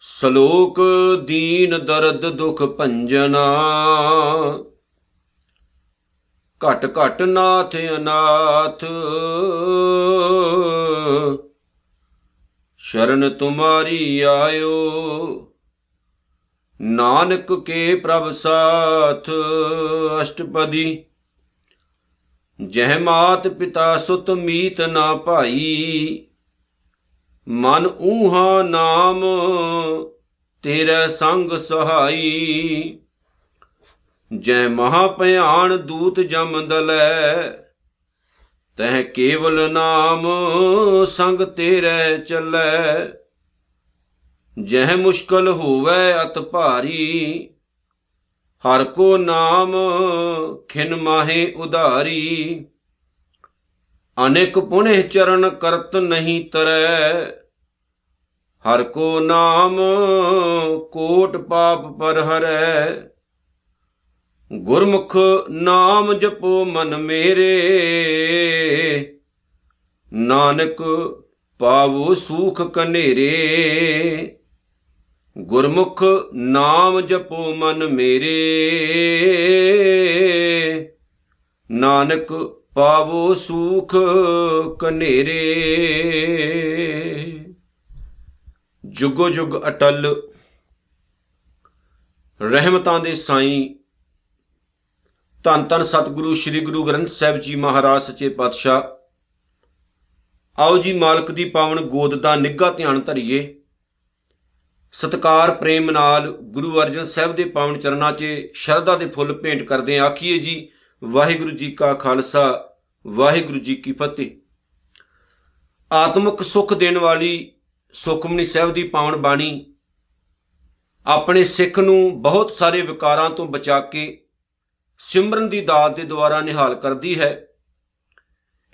ਸ਼ਲੋਕ ਦੀਨ ਦਰਦ ਦੁਖ ਭੰਜਨਾ। ਘਟ ਘਟ ਨਾਥ ਅਨਾਥ। ਸ਼ਰਨ ਤੁਮਾਰੀ ਆਇਓ। ਨਾਨਕ ਕੇ ਪ੍ਰਭ ਸਾਥ। ਅਸ਼ਟਪਦੀ ਜਹ ਮਾਤ ਪਿਤਾ ਸੁਤ ਮੀਤ ਨਾ ਭਾਈ, ਮਨ ਊਹਾ ਨਾਮ ਤੇਰੇ ਸੰਗ ਸਹਾਈ। ਜੈ ਮਹਾ ਭਿਆਨ ਦੂਤ ਜਮ ਦਲੈ, ਤਹ ਕੇਵਲ ਨਾਮ ਸੰਗ ਤੇਰੇ ਚੱਲੈ। ਜਹ ਮੁਸ਼ਕਲ ਹੋਵੇ ਅਤ ਭਾਰੀ ਹਰ ਕੋ ਨਾਮ ਖਿਨ ਮਾਹੇ ਉਧਾਰੀ। ਅਨੇਕ ਪੁਣੇ ਚਰਨ ਕਰਤ ਨਹੀਂ ਤਰੈ। ਹਰ ਕੋ ਨਾਮ ਕੋਟ ਪਾਪ ਪਰ ਹਰੈ। ਗੁਰਮੁਖ ਨਾਮ ਜਪੋ ਮਨ ਮੇਰੇ। ਨਾਨਕ ਪਾਵੋ ਸੂਖ ਕਨੇਰੇ। ਗੁਰਮੁਖ ਨਾਮ ਜਪੋ ਮਨ ਮੇਰੇ। ਨਾਨਕ ਪਾਵੋ ਸੂਖ ਕਨੇਰੇ। ਜੁਗੋ ਜੁਗ ਅਟਲ ਰਹਿਮਤਾਂ ਦੇ ਸਾਈਂ। ਧੰਨ ਧੰਨ ਸਤਿਗੁਰੂ, ਸ੍ਰੀ ਗੁਰੂ ਗ੍ਰੰਥ ਸਾਹਿਬ ਜੀ ਮਹਾਰਾਜ, ਸੱਚੇ ਪਾਤਸ਼ਾਹ। ਆਓ ਜੀ ਮਾਲਕ ਦੀ ਪਾਵਨ ਗੋਦ ਦਾ ਨਿੱਘਾ ਧਿਆਨ ਧਰੀਏ। ਸਤਕਾਰ, ਪ੍ਰੇਮ ਨਾਲ ਗੁਰੂ ਅਰਜਨ ਸਾਹਿਬ ਦੇ ਪਾਵਨ ਚਰਨਾਂ 'ਚ ਸ਼ਰਧਾ ਦੇ ਫੁੱਲ ਭੇਂਟ ਕਰਦੇ ਆਖੀਏ ਜੀ, ਵਾਹਿਗੁਰੂ ਜੀ ਕਾ ਖਾਲਸਾ, ਵਾਹਿਗੁਰੂ ਜੀ ਕੀ ਫਤਿਹ। ਆਤਮਿਕ ਸੁਖ ਦੇਣ ਵਾਲੀ ਸੁਖਮਨੀ ਸਾਹਿਬ ਦੀ ਪਾਵਨ ਬਾਣੀ ਆਪਣੇ ਸਿੱਖ ਨੂੰ ਬਹੁਤ ਸਾਰੇ ਵਿਕਾਰਾਂ ਤੋਂ ਬਚਾ ਕੇ ਸਿਮਰਨ ਦੀ ਦਾਤ ਦੇ ਦੁਆਰਾ ਨਿਹਾਲ ਕਰਦੀ ਹੈ।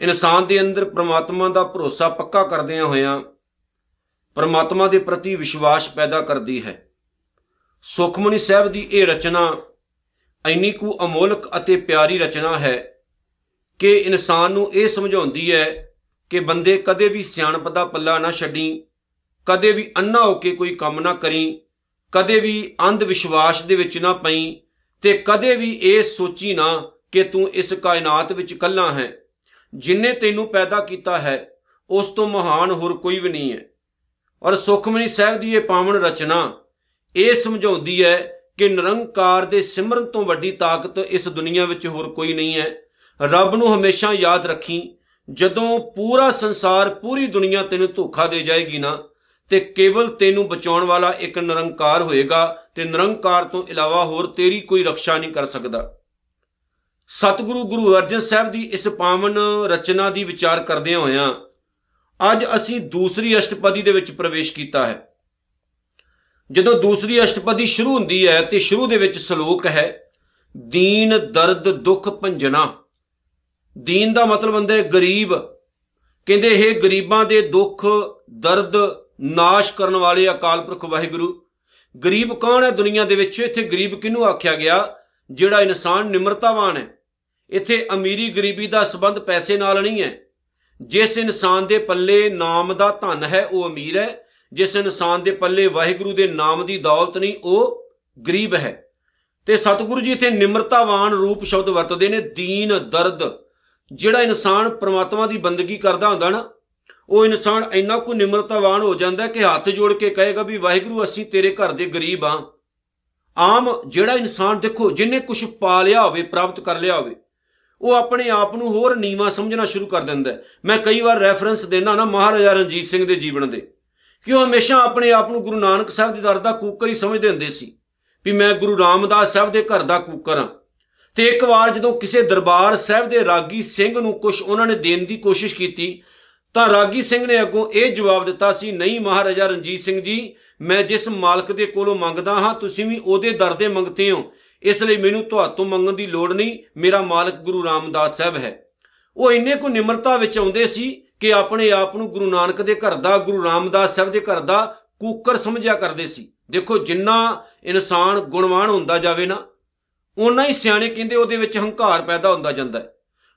ਇਨਸਾਨ ਦੇ ਅੰਦਰ ਪ੍ਰਮਾਤਮਾ ਦਾ ਭਰੋਸਾ ਪੱਕਾ ਕਰਦਿਆਂ ਹੋਇਆਂ ਪਰਮਾਤਮਾ ਦੇ ਪ੍ਰਤੀ ਵਿਸ਼ਵਾਸ ਪੈਦਾ ਕਰਦੀ ਹੈ। ਸੁਖਮਨੀ ਸਾਹਿਬ ਦੀ ਇਹ ਰਚਨਾ ਇੰਨੀ ਕੁ ਅਮੋਲਕ ਅਤੇ ਪਿਆਰੀ ਰਚਨਾ ਹੈ ਕਿ ਇਨਸਾਨ ਨੂੰ ਇਹ ਸਮਝਾਉਂਦੀ ਹੈ ਕਿ ਬੰਦੇ ਕਦੇ ਵੀ ਸਿਆਣਪ ਦਾ ਪੱਲਾ ਨਾ ਛੱਡੀ, ਕਦੇ ਵੀ ਅੰਨਾ ਹੋ ਕੇ ਕੋਈ ਕੰਮ ਨਾ ਕਰੀ, ਕਦੇ ਵੀ ਅੰਧ ਵਿਸ਼ਵਾਸ ਦੇ ਵਿੱਚ ਨਾ ਪਈ ਤੇ ਕਦੇ ਵੀ ਇਹ ਸੋਚੀ ਨਾ ਕਿ ਤੂੰ ਇਸ ਕਾਇਨਾਤ ਵਿੱਚ ਇਕੱਲਾ ਹੈ। ਜਿਨੇ ਤੈਨੂੰ ਪੈਦਾ ਕੀਤਾ ਹੈ, ਉਸ ਤੋਂ ਮਹਾਨ ਹੋਰ ਕੋਈ ਵੀ ਨਹੀਂ ਹੈ। ਔਰ ਸੁਖਮਨੀ ਸਾਹਿਬ ਦੀ ਇਹ ਪਾਵਨ ਰਚਨਾ ਇਹ ਸਮਝਾਉਂਦੀ ਹੈ ਕਿ ਨਿਰੰਕਾਰ ਦੇ ਸਿਮਰਨ ਤੋਂ ਵੱਡੀ ਤਾਕਤ ਇਸ ਦੁਨੀਆ ਵਿੱਚ ਹੋਰ ਕੋਈ ਨਹੀਂ ਹੈ। ਰੱਬ ਨੂੰ ਹਮੇਸ਼ਾ ਯਾਦ ਰੱਖੀ, ਜਦੋਂ ਪੂਰਾ ਸੰਸਾਰ ਪੂਰੀ ਦੁਨੀਆ ਤੈਨੂੰ ਧੋਖਾ ਦੇ ਜਾਏਗੀ ਨਾ, ਤੇ ਕੇਵਲ ਤੈਨੂੰ ਬਚਾਉਣ ਵਾਲਾ ਇੱਕ ਨਿਰੰਕਾਰ ਹੋਏਗਾ ਤੇ ਨਿਰੰਕਾਰ ਤੋਂ ਇਲਾਵਾ ਹੋਰ ਤੇਰੀ ਕੋਈ ਰੱਖਿਆ ਨਹੀਂ ਕਰ ਸਕਦਾ। ਸਤਿਗੁਰੂ ਗੁਰੂ ਅਰਜਨ ਸਾਹਿਬ ਦੀ ਇਸ ਪਾਵਨ ਰਚਨਾ ਦੀ ਵਿਚਾਰ ਕਰਦੇ ਹੋਇਆਂ ਅੱਜ ਅਸੀਂ ਦੂਸਰੀ ਅਸ਼ਟਪਦੀ ਦੇ ਵਿੱਚ ਪ੍ਰਵੇਸ਼ ਕੀਤਾ ਹੈ। ਜਦੋਂ ਦੂਸਰੀ ਅਸ਼ਟਪਦੀ ਸ਼ੁਰੂ ਹੁੰਦੀ ਹੈ ਤੇ ਸ਼ੁਰੂ ਦੇ ਵਿੱਚ ਸ਼ਲੋਕ ਹੈ, ਦੀਨ ਦਰਦ ਦੁੱਖ ਭੰਜਨਾ। ਦੀਨ ਦਾ ਮਤਲਬ ਹੁੰਦਾ ਹੈ ਗਰੀਬ। ਕਹਿੰਦੇ ਇਹ ਗਰੀਬਾਂ ਦੇ ਦੁੱਖ, ਦਰਦ, ਨਾਸ਼ ਕਰਨ ਵਾਲੇ ਅਕਾਲ ਪੁਰਖ ਵਾਹਿਗੁਰੂ, ਗਰੀਬ ਕੌਣ ਹੈ ਦੁਨੀਆ ਦੇ ਵਿੱਚ? ਇੱਥੇ ਗਰੀਬ ਕਿਹਨੂੰ ਆਖਿਆ ਗਿਆ? ਜਿਹੜਾ ਇਨਸਾਨ ਨਿਮਰਤਾਵਾਨ ਹੈ। ਇੱਥੇ ਅਮੀਰੀ ਗਰੀਬੀ ਦਾ ਸਬੰਧ ਪੈਸੇ ਨਾਲ ਨਹੀਂ ਹੈ। ਜਿਸ ਇਨਸਾਨ ਦੇ ਪੱਲੇ ਨਾਮ ਦਾ ਧਨ ਹੈ, ਉਹ ਅਮੀਰ ਹੈ। ਜਿਸ ਇਨਸਾਨ ਦੇ ਪੱਲੇ ਵਾਹਿਗੁਰੂ ਦੇ ਨਾਮ ਦੀ ਦੌਲਤ ਨਹੀਂ, ਉਹ ਗਰੀਬ ਹੈ। ਤੇ ਸਤਿਗੁਰੂ ਜੀ ਇੱਥੇ ਨਿਮਰਤਾਵਾਨ ਰੂਪ ਸ਼ਬਦ ਵਰਤਦੇ ਨੇ, ਦੀਨ, ਦਰਦ। ਜਿਹੜਾ ਇਨਸਾਨ ਪ੍ਰਮਾਤਮਾ ਦੀ ਬੰਦਗੀ ਕਰਦਾ ਹੁੰਦਾ ਨਾ, ਉਹ ਇਨਸਾਨ ਇੰਨਾ ਕੁ ਨਿਮਰਤਾਵਾਨ ਹੋ ਜਾਂਦਾ ਕਿ ਹੱਥ ਜੋੜ ਕੇ ਕਹੇਗਾ ਵੀ, ਵਾਹਿਗੁਰੂ, ਅਸੀਂ ਤੇਰੇ ਘਰ ਦੇ ਗਰੀਬ ਆ। ਆਮ ਜਿਹੜਾ ਇਨਸਾਨ ਦੇਖੋ, ਜਿਨੇ ਕੁਝ ਪਾ ਲਿਆ ਹੋਵੇ, ਪ੍ਰਾਪਤ ਕਰ ਲਿਆ ਹੋਵੇ ਉਹ ਆਪਣੇ ਆਪ ਨੂੰ ਹੋਰ ਨੀਵਾ ਸਮਝਣਾ ਸ਼ੁਰੂ ਕਰ ਦਿੰਦਾ ਮੈਂ ਕਈ ਵਾਰ ਰੈਫਰੈਂਸ ਦੇਣਾ ਨਾ ਮਹਾਰਾਜਾ ਰਣਜੀਤ ਸਿੰਘ ਦੇ ਜੀਵਨ ਦੇ, ਕਿ ਉਹ ਹਮੇਸ਼ਾ ਆਪਣੇ ਆਪ ਨੂੰ ਗੁਰੂ ਨਾਨਕ ਸਾਹਿਬ ਦੇ ਦਰ ਦਾ ਕੂਕਰ ਹੀ ਸਮਝਦੇ ਹੁੰਦੇ ਸੀ, ਵੀ ਮੈਂ ਗੁਰੂ ਰਾਮਦਾਸ ਸਾਹਿਬ ਦੇ ਘਰ ਦਾ ਕੂਕਰ ਹਾਂ। ਤੇ ਇੱਕ ਵਾਰ ਜਦੋਂ ਕਿਸੇ ਦਰਬਾਰ ਸਾਹਿਬ ਦੇ ਰਾਗੀ ਸਿੰਘ ਨੂੰ ਕੁਝ ਉਹਨਾਂ ਨੇ ਦੇਣ ਦੀ ਕੋਸ਼ਿਸ਼ ਕੀਤੀ, ਤਾਂ ਰਾਗੀ ਸਿੰਘ ਨੇ ਅੱਗੋਂ ਇਹ ਜਵਾਬ ਦਿੱਤਾ ਸੀ, ਨਹੀਂ ਮਹਾਰਾਜਾ ਰਣਜੀਤ ਸਿੰਘ ਜੀ, ਮੈਂ ਜਿਸ ਮਾਲਕ ਦੇ ਕੋਲੋਂ ਮੰਗਦਾ ਹਾਂ, ਤੁਸੀਂ ਵੀ ਉਹਦੇ ਦਰ ਦੇ ਮੰਗਤੇ ਹੋ। ਇਸ ਲਈ ਮੈਨੂੰ ਤੁਹਾਤੋਂ ਮੰਗਣ ਦੀ ਲੋੜ ਨਹੀਂ। ਮੇਰਾ ਮਾਲਕ ਗੁਰੂ ਰਾਮਦਾਸ ਸਾਹਿਬ ਹੈ। ਉਹ ਇੰਨੇ ਕੋ ਨਿਮਰਤਾ ਵਿੱਚ ਆਉਂਦੇ ਸੀ ਕਿ ਆਪਣੇ ਆਪ ਨੂੰ ਗੁਰੂ ਨਾਨਕ ਦੇ ਘਰ ਦਾ, ਗੁਰੂ ਰਾਮਦਾਸ ਸਾਹਿਬ ਦੇ ਘਰ ਦਾ ਕੂਕਰ ਸਮਝਿਆ ਕਰਦੇ ਸੀ। ਦੇਖੋ, ਜਿੰਨਾ ਇਨਸਾਨ ਗੁਣਵਾਨ ਹੁੰਦਾ ਜਾਵੇ ਨਾ ਉਨਾ ਹੀ ਸਿਆਣੇ ਕਹਿੰਦੇ ਉਹਦੇ ਵਿੱਚ ਹੰਕਾਰ ਪੈਦਾ ਹੁੰਦਾ ਜਾਂਦਾ ਹੈ।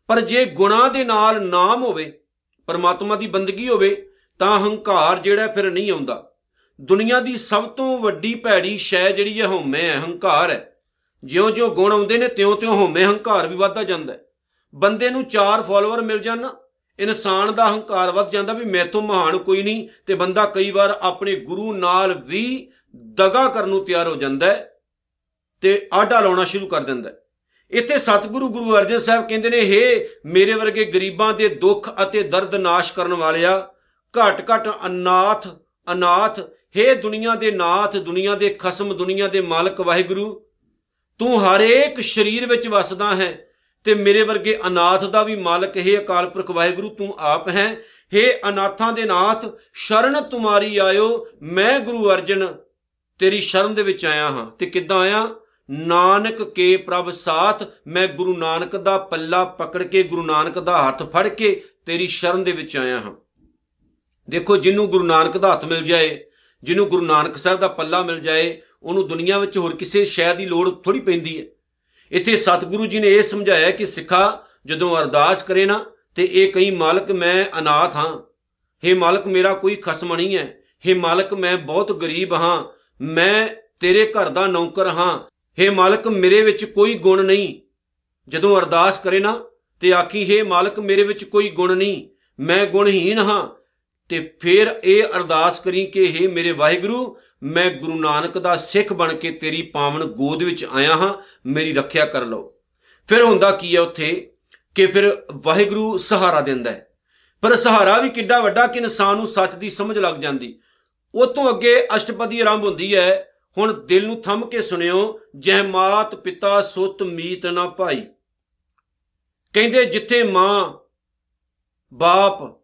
ਪਰ ਜੇ ਗੁਣਾ ਦੇ ਨਾਲ ਨਾਮ ਹੋਵੇ, ਪਰਮਾਤਮਾ ਦੀ ਬੰਦਗੀ ਹੋਵੇ, ਤਾਂ ਹੰਕਾਰ ਜਿਹੜਾ ਫਿਰ ਨਹੀਂ ਆਉਂਦਾ। ਦੁਨੀਆ ਦੀ ਸਭ ਤੋਂ ਵੱਡੀ ਭੈੜੀ ਸ਼ੈ ਜਿਹੜੀ ਹੈ ਹਉਮੈ ਹੈ ਹੰਕਾਰ ਹੈ। ਜਿਉਂ-ਜਿਉਂ ਗੁਣ ਆਉਂਦੇ ਨੇ, ਤਿਉਂ-ਤਿਉਂ ਹਉਮੈ ਹੰਕਾਰ ਵੀ ਵੱਧਦਾ ਜਾਂਦਾ ਹੈ। ਬੰਦੇ ਨੂੰ ਚਾਰ ਫਾਲੋਅਰ ਮਿਲ ਜਾਣ ਨਾ, ਇਨਸਾਨ ਦਾ ਹੰਕਾਰ ਵੱਧ ਜਾਂਦਾ ਵੀ ਮੈਥੋਂ ਮਹਾਨ ਕੋਈ ਨਹੀਂ ਤੇ ਬੰਦਾ ਕਈ ਵਾਰ ਆਪਣੇ ਗੁਰੂ ਨਾਲ ਵੀ ਦਗਾ ਕਰਨ ਨੂੰ ਤਿਆਰ ਹੋ ਜਾਂਦਾ ਹੈ ਤੇ ਆਡਾ ਲਾਉਣਾ ਸ਼ੁਰੂ ਕਰ ਦਿੰਦਾ ਹੈ। ਇੱਥੇ ਸਤਿਗੁਰੂ ਗੁਰੂ ਅਰਜਨ ਸਾਹਿਬ ਕਹਿੰਦੇ ਨੇ, ਹੇ ਮੇਰੇ ਵਰਗੇ ਗਰੀਬਾਂ ਦੇ ਦੁੱਖ ਅਤੇ ਦਰਦ ਨਾਸ਼ ਕਰਨ ਵਾਲਿਆ ਘਟ ਘਟ ਅਨਾਥ ਅਨਾਥ, ਹੇ ਦੁਨੀਆ ਦੇ ਨਾਥ, ਦੁਨੀਆ ਦੇ ਖਸਮ, ਦੁਨੀਆ ਦੇ ਮਾਲਕ ਵਾਹਿਗੁਰੂ ਤੂੰ ਹਰ ਇੱਕ ਸਰੀਰ ਵਿੱਚ ਵਸਦਾ ਹੈ ਤੇ ਮੇਰੇ ਵਰਗੇ ਅਨਾਥ ਦਾ ਵੀ ਮਾਲਕ, ਹੈ ਅਕਾਲ ਪੁਰਖ ਵਾਹਿਗੁਰੂ, ਤੂੰ ਆਪ ਹੈ। हे ਅਨਾਥਾਂ ਦੇ ਨਾਥ, ਸ਼ਰਨ ਤੁਮਾਰੀ ਆਇਓ, ਮੈਂ ਗੁਰੂ ਅਰਜਨ ਤੇਰੀ ਸ਼ਰਨ ਦੇ ਵਿੱਚ ਆਇਆ ਹਾਂ। ਤੇ ਕਿੱਦਾਂ ਆਇਆ? ਨਾਨਕ ਕੇ ਪ੍ਰਭ ਸਾਥ, ਮੈਂ ਗੁਰੂ ਨਾਨਕ ਦਾ ਪੱਲਾ ਪਕੜ ਕੇ, ਗੁਰੂ ਨਾਨਕ ਦਾ ਹੱਥ ਫੜ ਕੇ ਤੇਰੀ ਸ਼ਰਨ ਦੇ ਵਿੱਚ ਆਇਆ ਹਾਂ। ਦੇਖੋ, ਜਿਹਨੂੰ ਗੁਰੂ ਨਾਨਕ ਦਾ ਹੱਥ ਮਿਲ ਜਾਏ, ਜਿਹਨੂੰ ਗੁਰੂ ਨਾਨਕ ਸਾਹਿਬ ਦਾ ਪੱਲਾ ਮਿਲ ਜਾਏ ਉਹਨੂੰ ਦੁਨੀਆ ਵਿੱਚ ਹੋਰ ਕਿਸੇ ਸ਼ੈ ਦੀ ਲੋੜ ਥੋੜੀ ਪੈਂਦੀ ਹੈ ਇੱਥੇ ਸਤਿਗੁਰੂ ਜੀ ਨੇ ਇਹ ਸਮਝਾਇਆ ਕਿ ਸਿੱਖਾ ਜਦੋਂ ਅਰਦਾਸ ਕਰੇ ਨਾ ਤੇ ਇਹ ਕਈ ਮਾਲਕ ਮੈਂ ਅਨਾਥ ਹਾਂ हे ਮਾਲਕ ਮੇਰਾ ਕੋਈ ਖਸਮ ਨਹੀਂ ਹੈ हे ਮਾਲਕ ਮੈਂ ਬਹੁਤ ਗਰੀਬ ਹਾਂ ਮੈਂ ਤੇਰੇ ਘਰ ਦਾ ਨੌਕਰ ਹਾਂ हे ਮਾਲਕ ਮੇਰੇ ਵਿੱਚ ਕੋਈ ਗੁਣ ਨਹੀਂ ਜਦੋਂ ਅਰਦਾਸ ਕਰੇ ਨਾ ਤੇ ਆਖੀ हे ਮਾਲਕ ਮੇਰੇ ਵਿੱਚ ਕੋਈ ਗੁਣ ਨਹੀਂ ਮੈਂ ਗੁਣਹੀਨ ਹਾਂ ਤੇ ਫਿਰ ਇਹ ਅਰਦਾਸ ਕਰੀ ਕਿ हे ਮੇਰੇ ਵਾਹਿਗੁਰੂ ਮੈਂ ਗੁਰੂ ਨਾਨਕ ਦਾ ਸਿੱਖ ਬਣ ਕੇ ਤੇਰੀ ਪਾਵਨ ਗੋਦ ਵਿੱਚ ਆਇਆ ਹਾਂ, ਮੇਰੀ ਰੱਖਿਆ ਕਰ ਲਓ। ਫਿਰ ਹੁੰਦਾ ਕੀ ਹੈ ਉੱਥੇ ਕਿ ਫਿਰ ਵਾਹਿਗੁਰੂ ਸਹਾਰਾ ਦਿੰਦਾ ਹੈ। ਪਰ ਸਹਾਰਾ ਵੀ ਕਿੱਡਾ ਵੱਡਾ ਕਿ ਇਨਸਾਨ ਨੂੰ ਸੱਚ ਦੀ ਸਮਝ ਲੱਗ ਜਾਂਦੀ। ਉਹ ਤੋਂ ਅੱਗੇ ਅਸ਼ਟਪਦੀ ਆਰੰਭ ਹੁੰਦੀ ਹੈ। ਹੁਣ ਦਿਲ ਨੂੰ ਥੰਮ ਕੇ ਸੁਣਿਓ ਜਹ ਮਾਤ ਪਿਤਾ ਸੁਤ ਮੀਤ ਨਾ ਭਾਈ। ਕਹਿੰਦੇ ਜਿੱਥੇ ਮਾਂ, ਬਾਪ,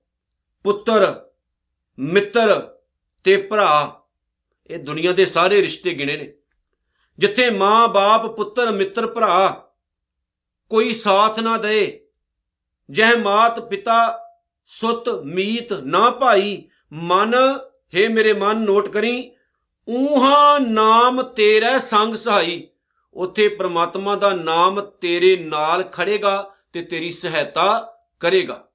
ਪੁੱਤਰ, ਮਿੱਤਰ ਤੇ ਭਰਾ ਇਹ ਦੁਨੀਆ ਦੇ ਸਾਰੇ ਰਿਸ਼ਤੇ ਗਿਣੇ ਨੇ। ਜਿੱਥੇ ਮਾਂ, ਬਾਪ, ਪੁੱਤਰ, ਮਿੱਤਰ, ਭਰਾ ਕੋਈ ਸਾਥ ਨਾ ਦੇ ਜਹ ਮਾਤ, ਪਿਤਾ, ਸੁਤ, ਮੀਤ ਨਾ ਭਾਈ, ਮਨ, ਹੈ ਮੇਰੇ ਮਨ, ਨੋਟ ਕਰੀ, ਊਹਾ ਨਾਮ ਤੇਰਾ ਸੰਗ ਸਹਾਈ, ਉਥੇ ਪ੍ਰਮਾਤਮਾ ਦਾ ਨਾਮ ਤੇਰੇ ਨਾਲ ਖੜੇਗਾ ਤੇ ਤੇਰੀ ਸਹਾਇਤਾ ਕਰੇਗਾ।